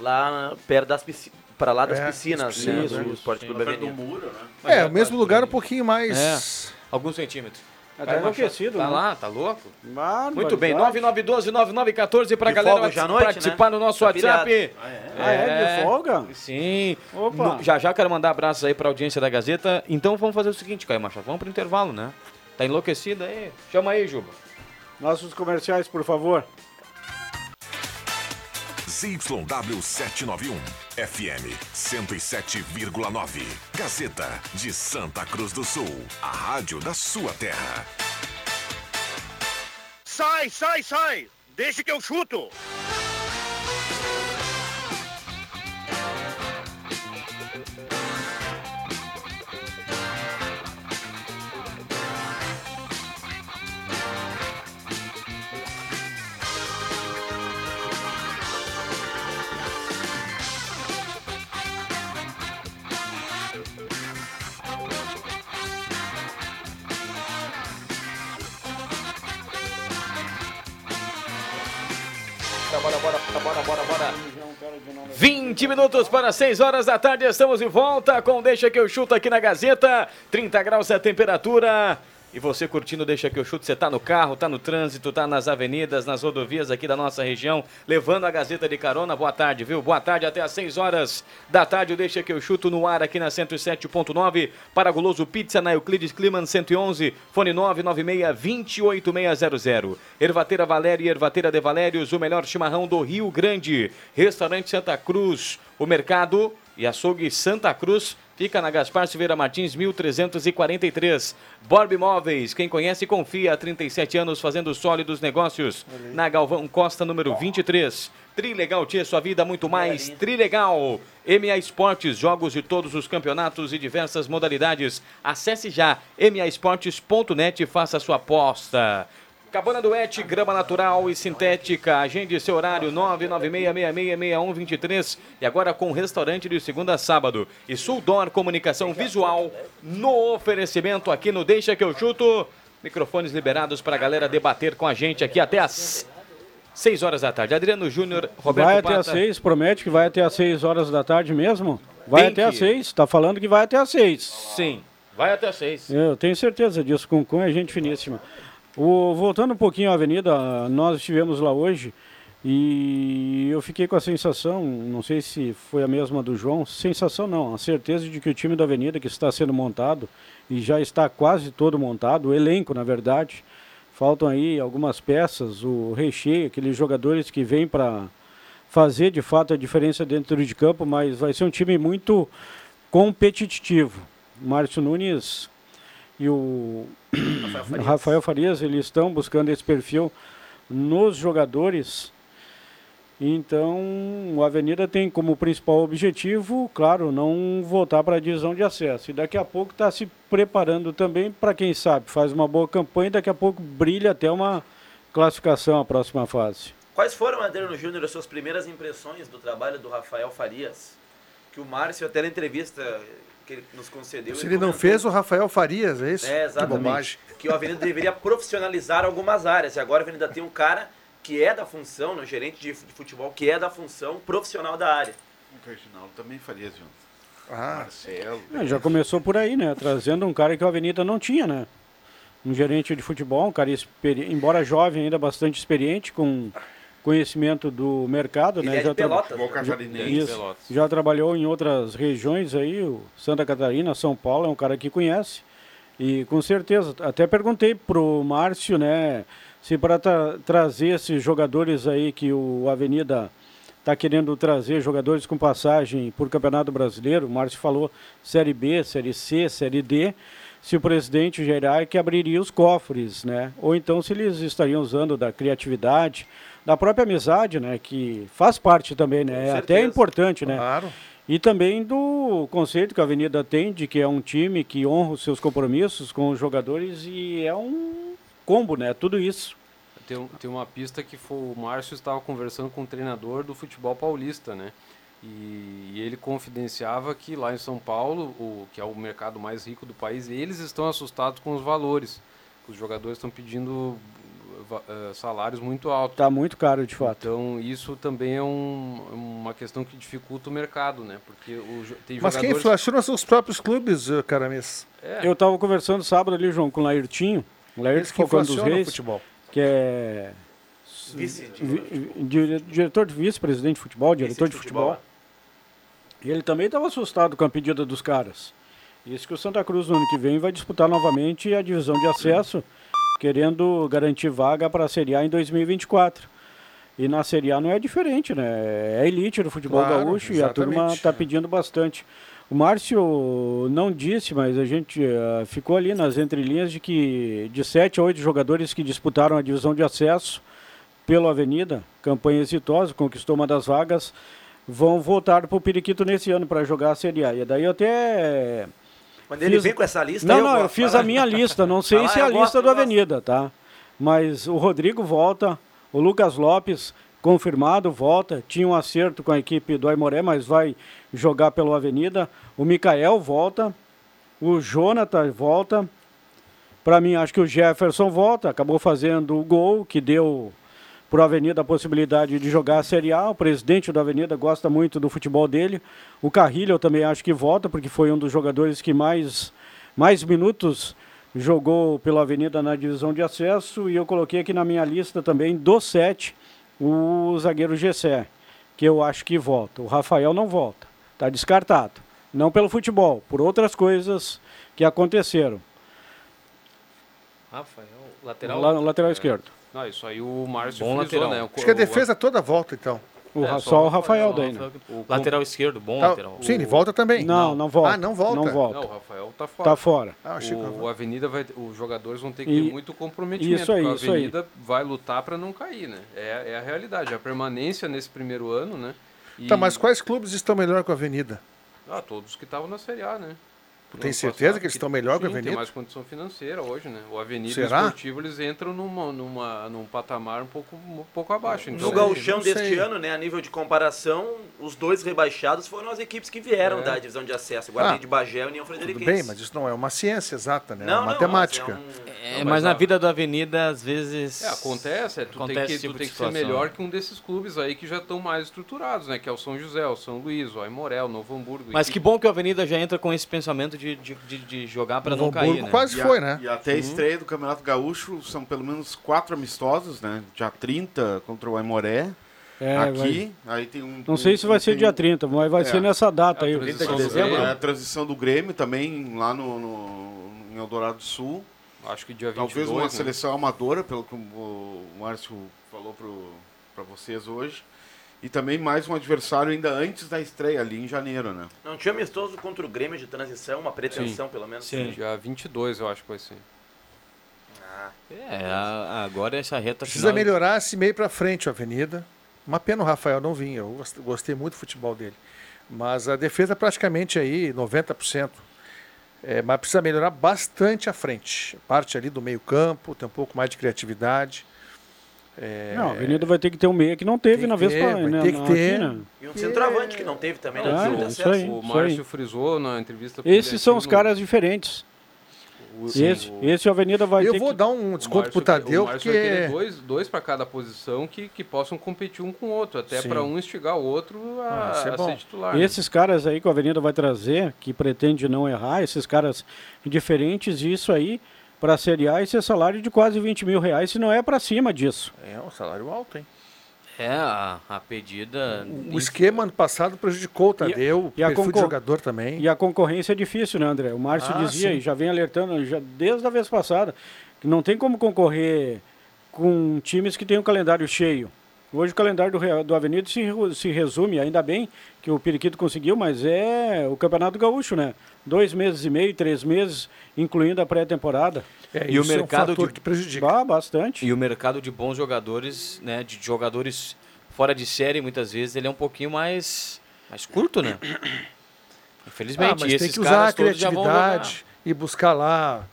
lá perto das piscinas, para lá das É, piscinas, né, piscinas, do né? Esporte Clube Perto do Avenida. muro, né? É, o mesmo lugar um pouquinho mais. Alguns centímetros. Até Vai, enlouquecido, Tá né? lá, tá louco? Barbaridade. Muito bem, 9912-9914 pra De galera folga participar, noite, participar né? no nosso Tá WhatsApp. Ah, é? De folga? Sim. Opa. No- já já quero mandar abraços aí pra audiência da Gazeta. Então vamos fazer o seguinte, Caio Machado, vamos pro intervalo, né? Tá enlouquecido aí? Chama aí, Juba. Nossos comerciais, por favor. ZYW 791, FM 107,9. Gazeta de Santa Cruz do Sul, a rádio da sua terra. Sai, sai, sai! Deixa que eu chuto! Bora, bora, bora, bora. 20 minutos para 6 horas da tarde, estamos de volta com Deixa que eu chuto aqui na Gazeta. 30 graus é a temperatura. E você curtindo Deixa que eu chuto, você tá no carro, tá no trânsito, tá nas avenidas, nas rodovias aqui da nossa região, levando a Gazeta de carona. Boa tarde, viu? Boa tarde até às 6 horas da tarde. Deixa que eu chuto no ar aqui na 107.9 para Goloso Pizza na Euclides Climan 111, fone 996-28600. Ervateira Valéria e Ervateira de Valérios, o melhor chimarrão do Rio Grande. Restaurante Santa Cruz, o mercado e açougue Santa Cruz Fica na Gaspar Silveira Martins, 1343. Borb Imóveis, quem conhece confia há 37 anos fazendo sólidos negócios. Na Galvão Costa, número 23. Trilegal Tia, sua vida muito mais. Trilegal. MA Esportes, jogos de todos os campeonatos e diversas modalidades. Acesse já maesportes.net e faça sua aposta. Cabana Duete, grama natural e sintética. Agende seu horário 996666123 e agora com restaurante de segunda a sábado. E Suldor Comunicação Visual no oferecimento aqui no Deixa que eu chuto. Microfones liberados para a galera debater com a gente aqui até as 6 horas da tarde. Adriano Júnior, Roberto Vai até Pata. às 6, promete que vai até às 6 horas da tarde mesmo? Vai Tem até que- às 6, tá falando que vai até às 6. Sim, vai até às 6. Eu tenho certeza disso, com é gente finíssima. O, voltando um pouquinho à avenida, nós estivemos lá hoje e eu fiquei com a sensação, não sei se foi a mesma do João, sensação não, a certeza de que o time da avenida que está sendo montado e já está quase todo montado, o elenco na verdade, faltam aí algumas peças, o recheio, aqueles jogadores que vêm para fazer de fato a diferença dentro de campo, mas vai ser um time muito competitivo. Márcio Nunes e o Rafael Farias. eles estão buscando esse perfil nos jogadores. Então, o Avenida tem como principal objetivo, claro, não voltar para a divisão de acesso. E daqui a pouco está se preparando também para quem sabe, faz uma boa campanha e daqui a pouco brilha até uma classificação à próxima fase. Quais foram, Adriano Júnior, as suas primeiras impressões do trabalho do Rafael Farias? Que o Márcio, até na entrevista que ele nos concedeu... Se ele não comentou- fez, o Rafael Farias, é isso? É, exatamente. Que. Que o Avenida deveria profissionalizar algumas áreas. E agora a Avenida tem um cara que é da função, no gerente de de futebol, que é da função profissional da área. O Reginaldo também faria junto. Ah. Marcelo. É, já começou por aí, né? Trazendo um cara que o Avenida não tinha, né? Um gerente de futebol, um cara, embora jovem, ainda bastante experiente, com conhecimento do mercado, Ele né? é de tra- Pelotas, catarinense. Isso. Já trabalhou em outras regiões aí, o Santa Catarina, São Paulo, é um cara que conhece. E com certeza, até perguntei pro Márcio, né, se para tra trazer esses jogadores aí que o Avenida está querendo trazer, jogadores com passagem por Campeonato Brasileiro, o Márcio falou Série B, Série C, Série D, se o presidente gerar que abriria os cofres, né? Ou então se eles estariam usando da criatividade, da própria amizade, né, que faz parte também, né? É até certeza. importante, né? Claro. E também do conceito que a Avenida tem de que é um time que honra os seus compromissos com os jogadores e é um combo, né? Tudo isso. Tem, um- tem uma pista que foi, o Márcio estava conversando com o treinador do futebol paulista, né? E, e ele confidenciava que lá em São Paulo, o, que é o mercado mais rico do país, eles estão assustados com os valores. Os jogadores estão pedindo salários muito altos. Tá muito caro, de fato. Então isso também é um- uma questão que dificulta o mercado, né? Porque o, tem Mas quem inflaciona são os próprios clubes, eh, Caramis. É. Eu estava conversando sábado ali, João, com o Lairtinho, o Eles que Falcão dos Reis, futebol. que é Vice diretor de vice-presidente de futebol, diretor de futebol. E ele também estava assustado com a pedida dos caras. Isso que o Santa Cruz no ano que vem vai disputar novamente a divisão de acesso, querendo garantir vaga para a Série A em 2024. E na Série A não é diferente, né? É elite do futebol Claro, gaúcho e a turma exatamente. está pedindo bastante. O Márcio não disse, mas a gente eh, ficou ali nas entrelinhas de que de sete a oito jogadores que disputaram a divisão de acesso pelo Avenida, campanha exitosa, conquistou uma das vagas, vão voltar para o Periquito nesse ano para jogar a Série A. E daí eu até. Quando ele fiz- vem com essa lista, Não, eu não, eu fiz Vai a minha lista, não sei lá, se é a lista gosto, do. Avenida, tá? Mas o Rodrigo volta, o Lucas Lopes confirmado, volta, tinha um acerto com a equipe do Aimoré, mas vai jogar pelo Avenida. O Mikael volta, o Jonathan volta. Para mim, acho que o Jefferson volta, acabou fazendo o gol que deu para o Avenida a possibilidade de jogar a Série A. O presidente do Avenida gosta muito do futebol dele. O Carrilho eu também acho que volta, porque foi um dos jogadores que mais, mais minutos jogou pela Avenida na divisão de acesso. E eu coloquei aqui na minha lista também, do sete, o zagueiro Gessé, que eu acho que volta. O Rafael não volta, está descartado. Não pelo futebol, por outras coisas que aconteceram. Rafael, lateral. La- lateral esquerdo. Não, isso aí o Márcio Bom frisou, lateral. né? O- Acho que a o- defesa toda volta, então. O, É, só só, o o Rafael daí, né? o- Lateral esquerdo, bom Tá, lateral. Sim, ele volta também. Não, não volta. Ah, não volta? Não volta. Não, o Rafael tá fora. Tá fora. Ah, achei que O, o Avenida vai, os jogadores vão ter que E- ter muito comprometimento. Isso aí, porque isso a aí. Avenida vai lutar para não cair, né? É, é a realidade. A permanência nesse primeiro ano, né? E- Tá, mas quais clubes estão melhor com a Avenida? Ah, todos que estavam na Série A, né? Tem certeza passado, que eles estão melhor que a sim, Avenida? Tem mais condição financeira hoje, né? O Avenida Será? e o Esportivo, eles entram numa, numa, num patamar um pouco, um pouco abaixo. Então, No gauchão não deste sei. ano, né, a nível de comparação, os dois rebaixados foram as equipes que vieram É. da divisão de acesso. Guarani Ah, de Bagé e União Tudo Frederiquense. bem, mas isso não é uma ciência exata, né? é Não, uma não, matemática. mas é um- É, Não, mas na a- vida da Avenida, às vezes. É, acontece, é, tu Acontece tem que, tipo tu tem que ser melhor que um desses clubes aí que já estão mais estruturados, né? Que é o São José, o São Luís, o Aimoré, o Novo Hamburgo. Mas que bom que o Avenida já entra com esse pensamento de, de, de, de jogar para não cair, né? quase E a- foi, né? E até a estreia do Campeonato Gaúcho são pelo menos quatro amistosos, né? Dia 30 contra o Aimoré. É, aqui, aí tem um. Não sei se vai ser tem dia um- 30, mas vai É. ser nessa data É, aí. 30 transição de dezembro? É, a transição do Grêmio também, lá no, no- em Eldorado do Sul. Acho que dia 22, Talvez uma né? seleção amadora, pelo que o Márcio falou para vocês hoje. E também mais um adversário ainda antes da estreia, ali em janeiro, né? Não tinha amistoso contra o Grêmio de transição, uma pretensão pelo menos. Sim. Dia 22, eu acho que vai ser. Ah, É, a- agora essa reta Precisa final. melhorar esse meio pra frente a Avenida. Uma pena o Rafael não vinha, eu gost- gostei muito do futebol dele. Mas a defesa praticamente aí, 90%. É, mas precisa melhorar bastante a frente. Parte ali do meio campo, tem um pouco mais de criatividade. É, Não, a Avenida vai ter que ter um meia que não teve que na vez vai né, ter que ter. aqui, né? E um centroavante que não teve também na Ah, isso acesso. aí. O Márcio frisou na entrevista Esses são os caras diferentes. o- Esse, o- esse a Avenida vai eu ter vou que... dar um desconto Tadeu, o Márcio porque vai querer dois, dois para cada posição que, que possam competir um com o outro, até Sim. para um instigar o outro a, Ah, é a ser titular. né? Esses caras aí que a Avenida vai trazer, que pretende não errar, esses caras diferentes, isso aí, para a Série A, esse é salário de quase 20 mil reais, se não é para cima disso. é um salário alto, hein? É, a, a pedida. O esquema ano passado prejudicou o Tadeu, e a o perfil de jogador também. E a concorrência é difícil, né, André? O Márcio Ah, dizia sim. e já vem alertando já desde a vez passada que não tem como concorrer com times que têm o calendário cheio. Hoje o calendário do, do Avenida se, se resume, ainda bem que o Periquito conseguiu, mas é o Campeonato Gaúcho, né? Dois meses e meio, três meses, incluindo a pré-temporada. É, E o isso é um mercado fator de- que prejudica. Bastante. E o mercado de bons jogadores, né? De jogadores fora de série, muitas vezes, ele é um pouquinho mais, mais curto, né? Infelizmente, Ah, mas esses tem que usar a criatividade e buscar lá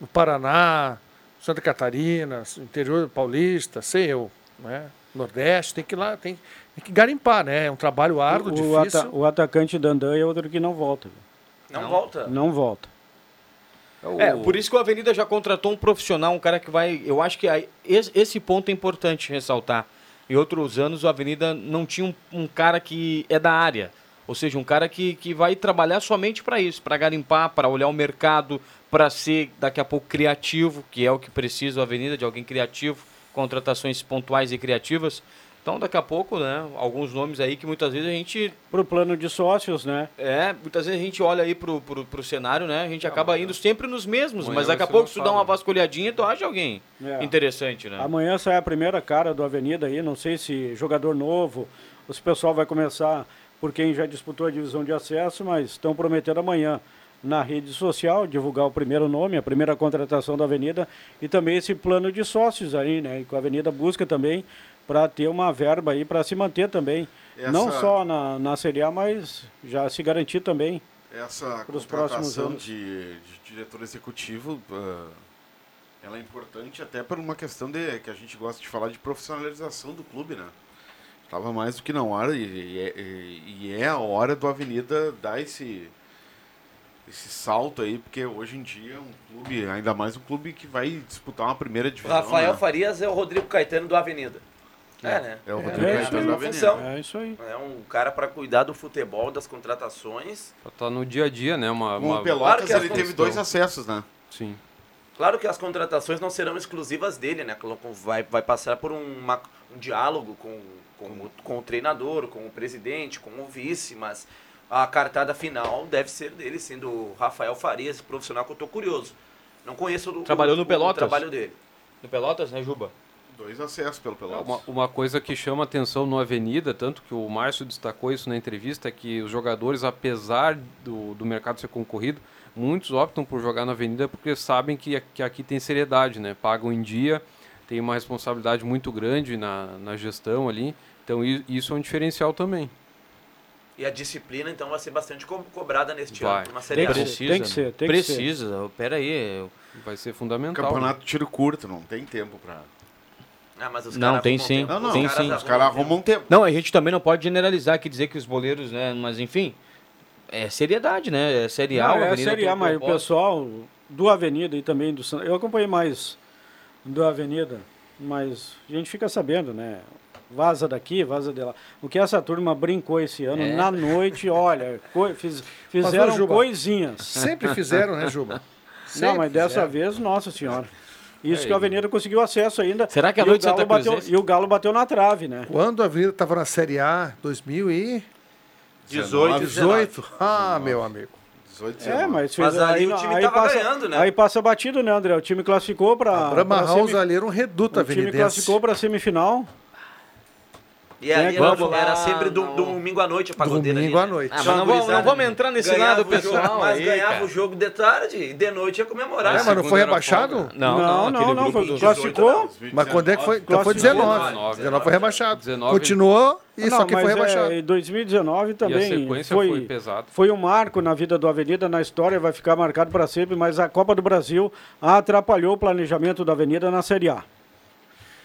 no Paraná, Santa Catarina, interior paulista, sei eu, né? Nordeste, tem que ir lá, tem, tem que garimpar, né? É um trabalho árduo, o, difícil. ata- o atacante Dandan é outro que não volta. Não, volta. Não volta. É, por isso que o Avenida já contratou um profissional, um cara que vai. Eu acho que aí, esse, esse ponto é importante ressaltar. Em outros anos, o Avenida não tinha um, um cara que é da área. Ou seja, um cara que, que vai trabalhar somente para isso, para garimpar, para olhar o mercado, para ser daqui a pouco criativo, que é o que precisa o Avenida, de alguém criativo, contratações pontuais e criativas. Então, daqui a pouco, né, alguns nomes aí que muitas vezes a gente Pro plano de sócios, né? é, muitas vezes a gente olha aí pro, pro, pro cenário, né? A gente acaba indo sempre nos mesmos, amanhã mas daqui a pouco se tu dá uma vasculhadinha, tu acha alguém É. interessante, né? Amanhã sai a primeira cara do Avenida aí, não sei se jogador novo, ou se o pessoal vai começar por quem já disputou a divisão de acesso, mas estão prometendo amanhã na rede social divulgar o primeiro nome, a primeira contratação da Avenida e também esse plano de sócios aí, né? Que a Avenida busca também para ter uma verba aí para se manter também, Essa- não só na, na Série A, mas já se garantir também. Essa Para os próximos contratação de, de diretor executivo, ah, ela é importante até por uma questão de que a gente gosta de falar de profissionalização do clube, né? Estava mais do que na hora e, e é, e- e é a hora do Avenida dar esse esse salto aí, porque hoje em dia é um clube, ainda mais um clube que vai disputar uma primeira divisão. Rafael né? Farias é o Rodrigo Caetano do Avenida. É, né? É o É, Rodrigo é Caetano da uma Avenida. função. É isso aí. É um cara para cuidar do futebol, das contratações. Tá no dia a dia, né? Uma, o Pelotas Claro ele teve dois acessos, né? Sim. Claro que as contratações não serão exclusivas dele, né? Vai, vai passar por uma- um diálogo com, com, o, com o treinador, com o presidente, com o vice, mas a cartada final deve ser dele, sendo o Rafael Farias, profissional que eu tô curioso. Não conheço o, Trabalhou o- no o Pelotas? trabalho dele. No Pelotas, né, Juba? Dois acessos pelo Pelotas. Uma, uma coisa que chama atenção no Avenida, tanto que o Márcio destacou isso na entrevista, é que os jogadores, apesar do, do mercado ser concorrido, muitos optam por jogar na Avenida porque sabem que, que aqui tem seriedade, né? Pagam em dia, tem uma responsabilidade muito grande na, na gestão ali, então isso é um diferencial também. E a disciplina, então, vai ser bastante co- cobrada neste Vai. ano, na Série Tem A. que ser, tem que ser, tem que ser. Precisa. Pera aí. eu- Vai ser fundamental. Campeonato tiro curto, não tem tempo pra. Ah, mas os Não, caras tem sim. tempo. Não, não, Tem caras sim. Os caras arrumam tempo. Não, a gente também não pode generalizar aqui dizer que os boleiros, né? Mas enfim, é seriedade, né? É Série A, Não, é Série A, mas o pessoal do Avenida e também do Santa... Eu acompanhei mais do Avenida, mas a gente fica sabendo, né? Vaza daqui, vaza de lá. O que essa turma brincou esse ano, É. na noite, olha, fiz- fizeram Juba, coisinhas. Sempre fizeram, né, Juba? Não, Sempre mas dessa fizeram. vez, nossa senhora. Isso É, que a Avenida conseguiu acesso ainda. Será que a o noite Santa bateu, Cruzense- E o Galo bateu na trave, né? Quando a Avenida estava na Série A, 2018. 18, 18. Ah, meu amigo. 18, É, mas, Mas fez- ali aí, o time aí tava passa, ganhando, né? Aí passa batido, né, André? O time classificou para. A Brahma House ali era um reduto O time classificou para semifinal. E é era, era lá? sempre do, Não. domingo à noite a pagodeira Domingo ali, à né? noite. Ah, mas não vamos, não vamos entrar nesse Ganhava lado o jogo, pessoal mas aí, ganhava cara. o jogo de tarde e de noite ia comemorar. É, mas não foi rebaixado? Não, não, não, não, foi, do- classificou. Mas quando é que foi? Então foi Classificou. 19. 19, 19 foi rebaixado. 19. Continuou e não, só que foi mas rebaixado. É, em 2019 E a também sequência foi, foi, pesada. foi um marco na vida do Avenida, na história, vai ficar marcado para sempre, mas a Copa do Brasil atrapalhou o planejamento da Avenida na Série A.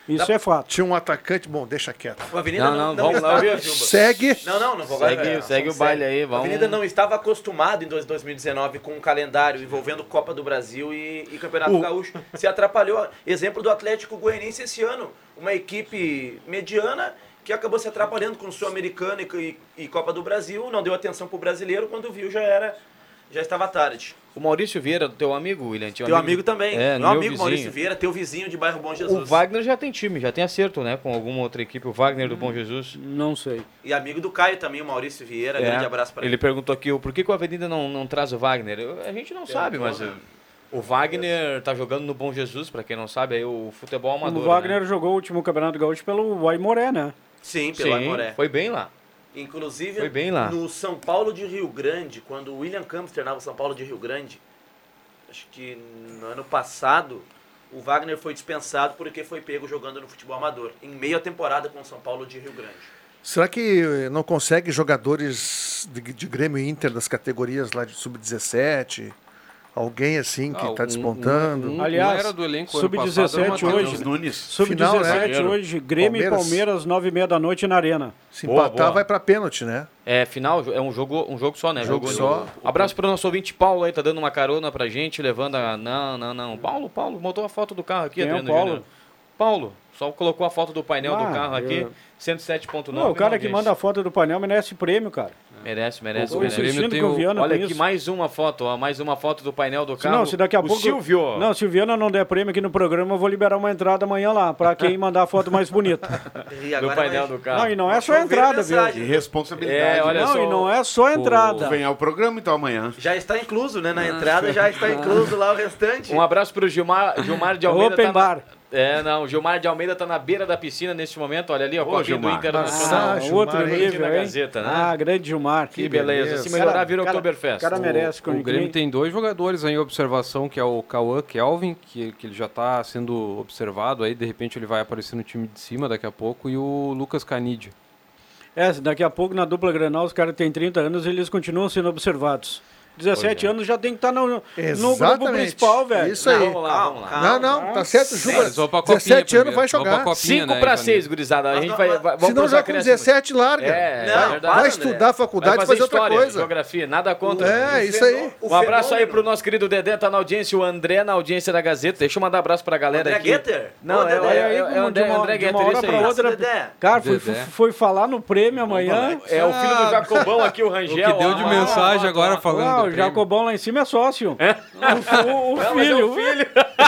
Isso é fato. Tinha um atacante, bom, deixa quieto. O Avenida Não, não, não, não, vamos lá. Segue. Não, não, não vou Segue- segue o baile aí, vamos- A Avenida não estava acostumado em dois- 2019 com um calendário envolvendo Copa do Brasil e, e Campeonato O- Gaúcho. Se atrapalhou. Exemplo do Atlético Goianiense esse ano. Uma equipe mediana que acabou se atrapalhando com Sul-Americana e, e- e Copa do Brasil, não deu atenção pro brasileiro, quando viu já era. Já estava tarde. O Maurício Vieira, teu amigo, William. Teu amigo, também. É, meu meu amigo vizinho. Maurício Vieira, teu vizinho de bairro Bom O Jesus. Wagner já tem time, já tem acerto, né? Com alguma outra equipe. O Wagner do Bom Jesus. Não sei. E amigo do Caio também, o Maurício Vieira. É, Grande abraço para ele. Ele perguntou aqui o por que, que o Avenida não, não traz o Wagner. Eu- a gente não sabe, mas né? o Wagner tá jogando no Bom Jesus, pra quem não sabe, aí o futebol amador. o Wagner né? jogou o último Campeonato Gaúcho pelo Aimoré, né? Sim, pelo Sim, Amoré. foi bem lá. Inclusive, Foi bem lá. no São Paulo de Rio Grande, quando o William Campos treinava o São Paulo de Rio Grande, acho que no ano passado, o Wagner foi dispensado porque foi pego jogando no futebol amador, em meia temporada com o São Paulo de Rio Grande. Será que não consegue jogadores de, de Grêmio e Inter das categorias lá de sub-17? Alguém assim que Ah, está um- despontando? um- um Aliás, era do elenco ano passado, era o sub-17 Matheus hoje. Nunes. Final, né? Sub-17 hoje, Grêmio e Palmeiras. Palmeiras, 9 e meia da noite na Arena. Se Boa, empatar, boa. vai para pênalti, né? É, final, é um jogo, um jogo só, né? Jogo Jogo só. Abraço pro nosso ouvinte Paulo aí, tá dando uma carona pra gente, levando a. Não, não, não. Paulo, Paulo, botou a foto do carro aqui, Quem é o Adriano Paulo? Júnior. Paulo, só colocou a foto do painel Ah, do carro aqui, eu- 107.9. Não, o cara que manda a foto do painel merece prêmio, cara. Merece, merece, O- o merece. Grêmio tem o o- Viana Olha aqui isso. mais uma foto, ó, mais uma foto do painel do carro. não, se daqui a o pouco. Silvio. Não, se o Viana não der prêmio aqui no programa, eu vou liberar uma entrada amanhã lá, pra quem mandar a foto mais bonita. E do painel do carro. Não, e não é só a entrada, viu? E responsabilidade. É, olha Não, só. e não é só a entrada. Vem ao programa então amanhã. Já está incluso, né? Na entrada já está incluso lá o restante. Um abraço pro Gilmar, Gilmar de Almeida. Open tá bar. Na... É, não, o Gilmar de Almeida tá na beira da piscina neste momento. Olha ali, ó, Ô, copinho do Gilmar. Internacional. Ah, Gilmar, outro nível, na? Gazeta, né? Ah, grande Gilmar. Que beleza. Se Cara- melhorar, vira cara- Oktoberfest. O cara merece. O, com o Grêmio tem dois jogadores aí em observação, que é o Cauã Kelvin, que, que ele já está sendo observado aí, de repente ele vai aparecer no time de cima daqui a pouco, e o Lucas Canidia. É, daqui a pouco na dupla Granal os caras têm 30 anos e eles continuam sendo observados. 17 anos já tem que estar no, no grupo principal, velho. Isso aí. Vamos lá, vamos lá. Não, não, tá certo. Juba, Eles vão pra copinha 17 anos vai jogar. copinha, 5 né, para Ivanildo? 6, gurizada. A gente vai, vai vamos Se não já com acréscimos. 17, larga. É, Não, é verdade. para, vai estudar faculdade Vai e fazer outra história, coisa. geografia, nada contra. É, isso aí. Um abraço aí pro nosso querido Dedé, tá na audiência, o André na audiência da Gazeta. Deixa eu mandar um abraço pra galera André aqui. Getter? Não, é, é, é, é, o André, André de uma Getter, hora isso pra aí. outra. Dedé. Cara, foi, Dedé. foi falar no prêmio amanhã. É o filho do Jacobão aqui, o O Rangel. que deu de mensagem agora falando O. Jacobão lá em cima é sócio. O, o Não, mas é filho. o filho.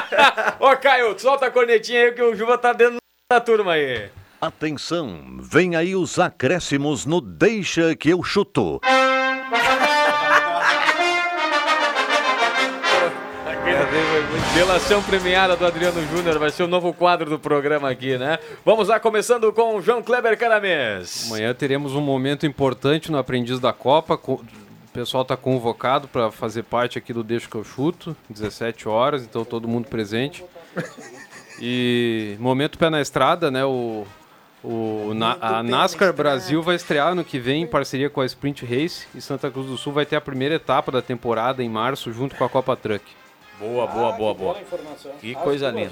Ô, Caio, solta a cornetinha aí que o Juba tá dentro da turma aí. Atenção, vem aí os acréscimos no Deixa que eu chuto. Delação premiada do Adriano Júnior vai ser o novo quadro do programa aqui, né? Vamos lá, começando com o João Kleber Caramês. Amanhã teremos um momento importante no Aprendiz da Copa. Pessoal está convocado para fazer parte aqui do Deixa que eu chuto, 17 horas, então todo mundo presente. E momento pé na estrada, né? O, o, na- a NASCAR Brasil vai estrear no que vem em parceria com a Sprint Race e Santa Cruz do Sul vai ter a primeira etapa da temporada em março junto com a Copa Truck. Boa, boa, boa, boa. Que coisa linda.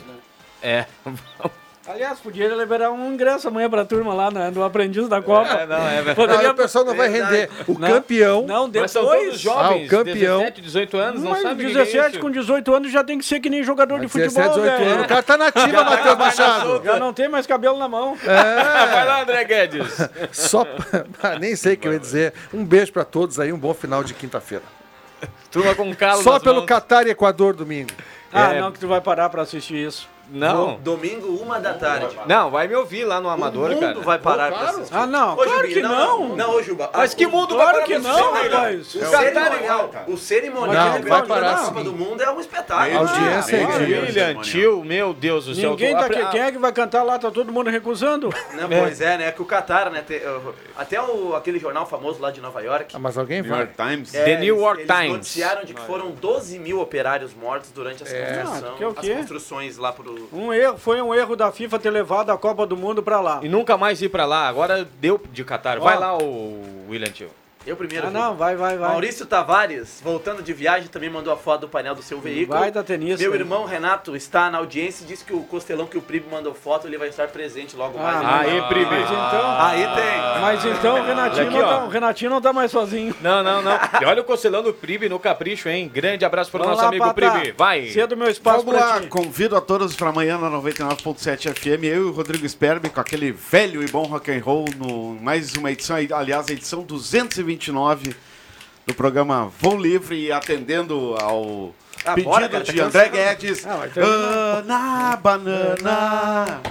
É. Aliás, podia liberar um ingresso amanhã pra turma lá né, do Aprendiz da Copa. É, não, é verdade. Poderia- Não, o pessoal não vai render. O Não. campeão. Não, Mas são depois. todos jovens, Ah, o campeão. 17, 18 anos, não Mas sabe o que que é 17 isso. com 18 anos já tem que ser que nem jogador de futebol, 17, 18 velho. anos. O cara tá nativa, Matheus Machado. Já não tem mais cabelo na mão. Ah, vai lá, André Guedes. Só. Ah, Nem sei o que eu ia dizer. Um beijo pra todos aí, um bom final de quinta-feira. Turma com calo Só pelo mãos. Catar e Equador domingo. Ah, É. não, que tu vai parar pra assistir isso. Não, Domingo, uma da tarde. não, vai me ouvir lá no Amador, o mundo cara. vai parar pra assistir. Ah, não, Ô, claro Jubinho, que não. Não, ô, Juba. Mas que mundo vai Claro parar que não, rapaz. O cerimonial, o cerimonial Não, de vai da parar Copa sim. do Mundo é um espetáculo. A audiência é. William, tio, meu Deus do céu. Ninguém tá. Quem é que vai cantar lá? Tá todo mundo recusando? Não, Pois é, né? Que o Qatar, né? até o, aquele jornal famoso lá de Nova York. Ah, mas alguém New vai. York Times. The é, New eles- York eles Times. noticiaram de que foram 12 mil operários mortos durante as, construção, Ah, que é o quê? as construções lá pro. Um erro, foi um erro da FIFA ter levado a Copa do Mundo pra lá. E nunca mais ir pra lá. Agora deu de Catar. Vai lá, o William, tio. Eu primeiro. Ah, não, vai, vai, vai. Maurício Tavares, voltando de viagem, também mandou a foto do painel do seu veículo. Vai da tenista. Meu irmão Renato está na audiência e disse que o costelão que o Pribe mandou foto, ele vai estar presente logo mais. Ah, Aí, Pribe. Mas então, Aí tem. mas então o Renatinho, Aqui, não tá, o Renatinho não tá mais sozinho. Não, não, não. E olha o Conselão do Pribe no Capricho, hein? Grande abraço pro Vamos nosso lá, amigo. Pribe. Vai. Cedo meu espaço Vamos lá, ti. convido a todos para amanhã na 99.7 FM, eu e o Rodrigo Sperbi com aquele velho e bom rock and roll no mais uma edição, aliás, a edição 229 do programa Voo Livre, atendendo ao Ah, pedido bora, cara, tá de André cansado. Guedes. Ah. Ana banana,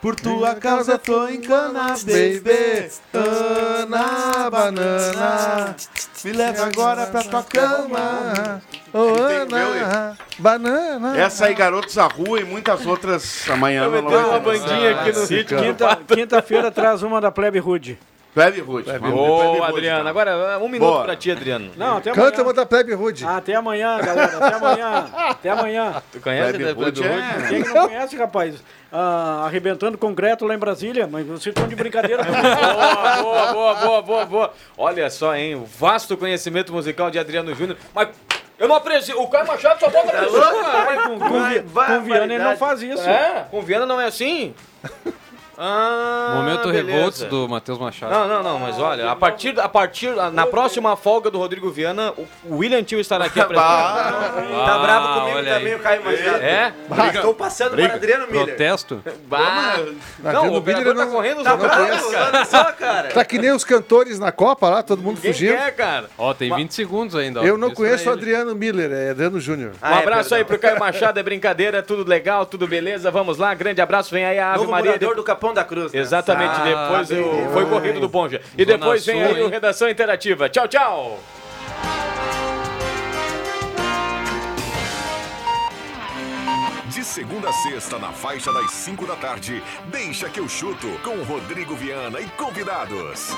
por tua causa tô em baby. Ana banana, me leva agora pra tua cama. Ô, Ele tem o meu, Ana, banana. Essa aí, Garotos à Rua e muitas outras amanhã na Meteu uma 99. bandinha aqui no ritmo. Quinta- Quinta-feira traz uma da Plebe Rude. Plebe Rude. Ô, Adriano. Agora, um minuto Boa. pra ti, Adriano. Não, até Canta amanhã. uma da Plebe Rude. Ah, até amanhã, galera. Até amanhã. Até amanhã. Tu conhece Plebe né, Rude é-? Quem que não conhece, rapaz? Ah, arrebentando concreto lá em Brasília, mas vocês estão de brincadeira. Boa, boa, boa, boa, boa, boa. Olha só, hein? O vasto conhecimento musical de Adriano Júnior. Mas eu não apresento. O Caio Machado só bota pressão, cara. Com, com, vai, com Viana ele não faz isso. É, com Viana não é assim? Ah, Momento beleza. revoltos do Matheus Machado. Não, não, não, mas olha, a partir, a partir, na próxima folga do Rodrigo Viana, o William Tio estará aqui apresentando. Tá bravo comigo olha também aí. o Caio Machado. É? Estou passando para Adriano Miller. Protesto? Bah. Não, o Miller tá correndo os Tá bravo? Olha só, cara. Tá que nem os cantores na Copa lá, todo mundo Quem fugindo. quer, cara? Ó, tem 20 segundos ainda. ó. Eu não conheço o. Adriano Miller, é Adriano Júnior. Um Ah, é, abraço aí perdão. pro Caio Machado, é brincadeira, é tudo legal, tudo beleza, vamos lá, grande abraço, vem aí a Ave Novo Maria. do Capão da Cruz. né? Exatamente, Ah, depois o- foi corrido do Bonja. E Zona depois vem Sul, aí o? Redação Interativa. Tchau, tchau! De segunda a sexta, na faixa das 5 da tarde, deixa que eu chuto com Rodrigo Viana e convidados.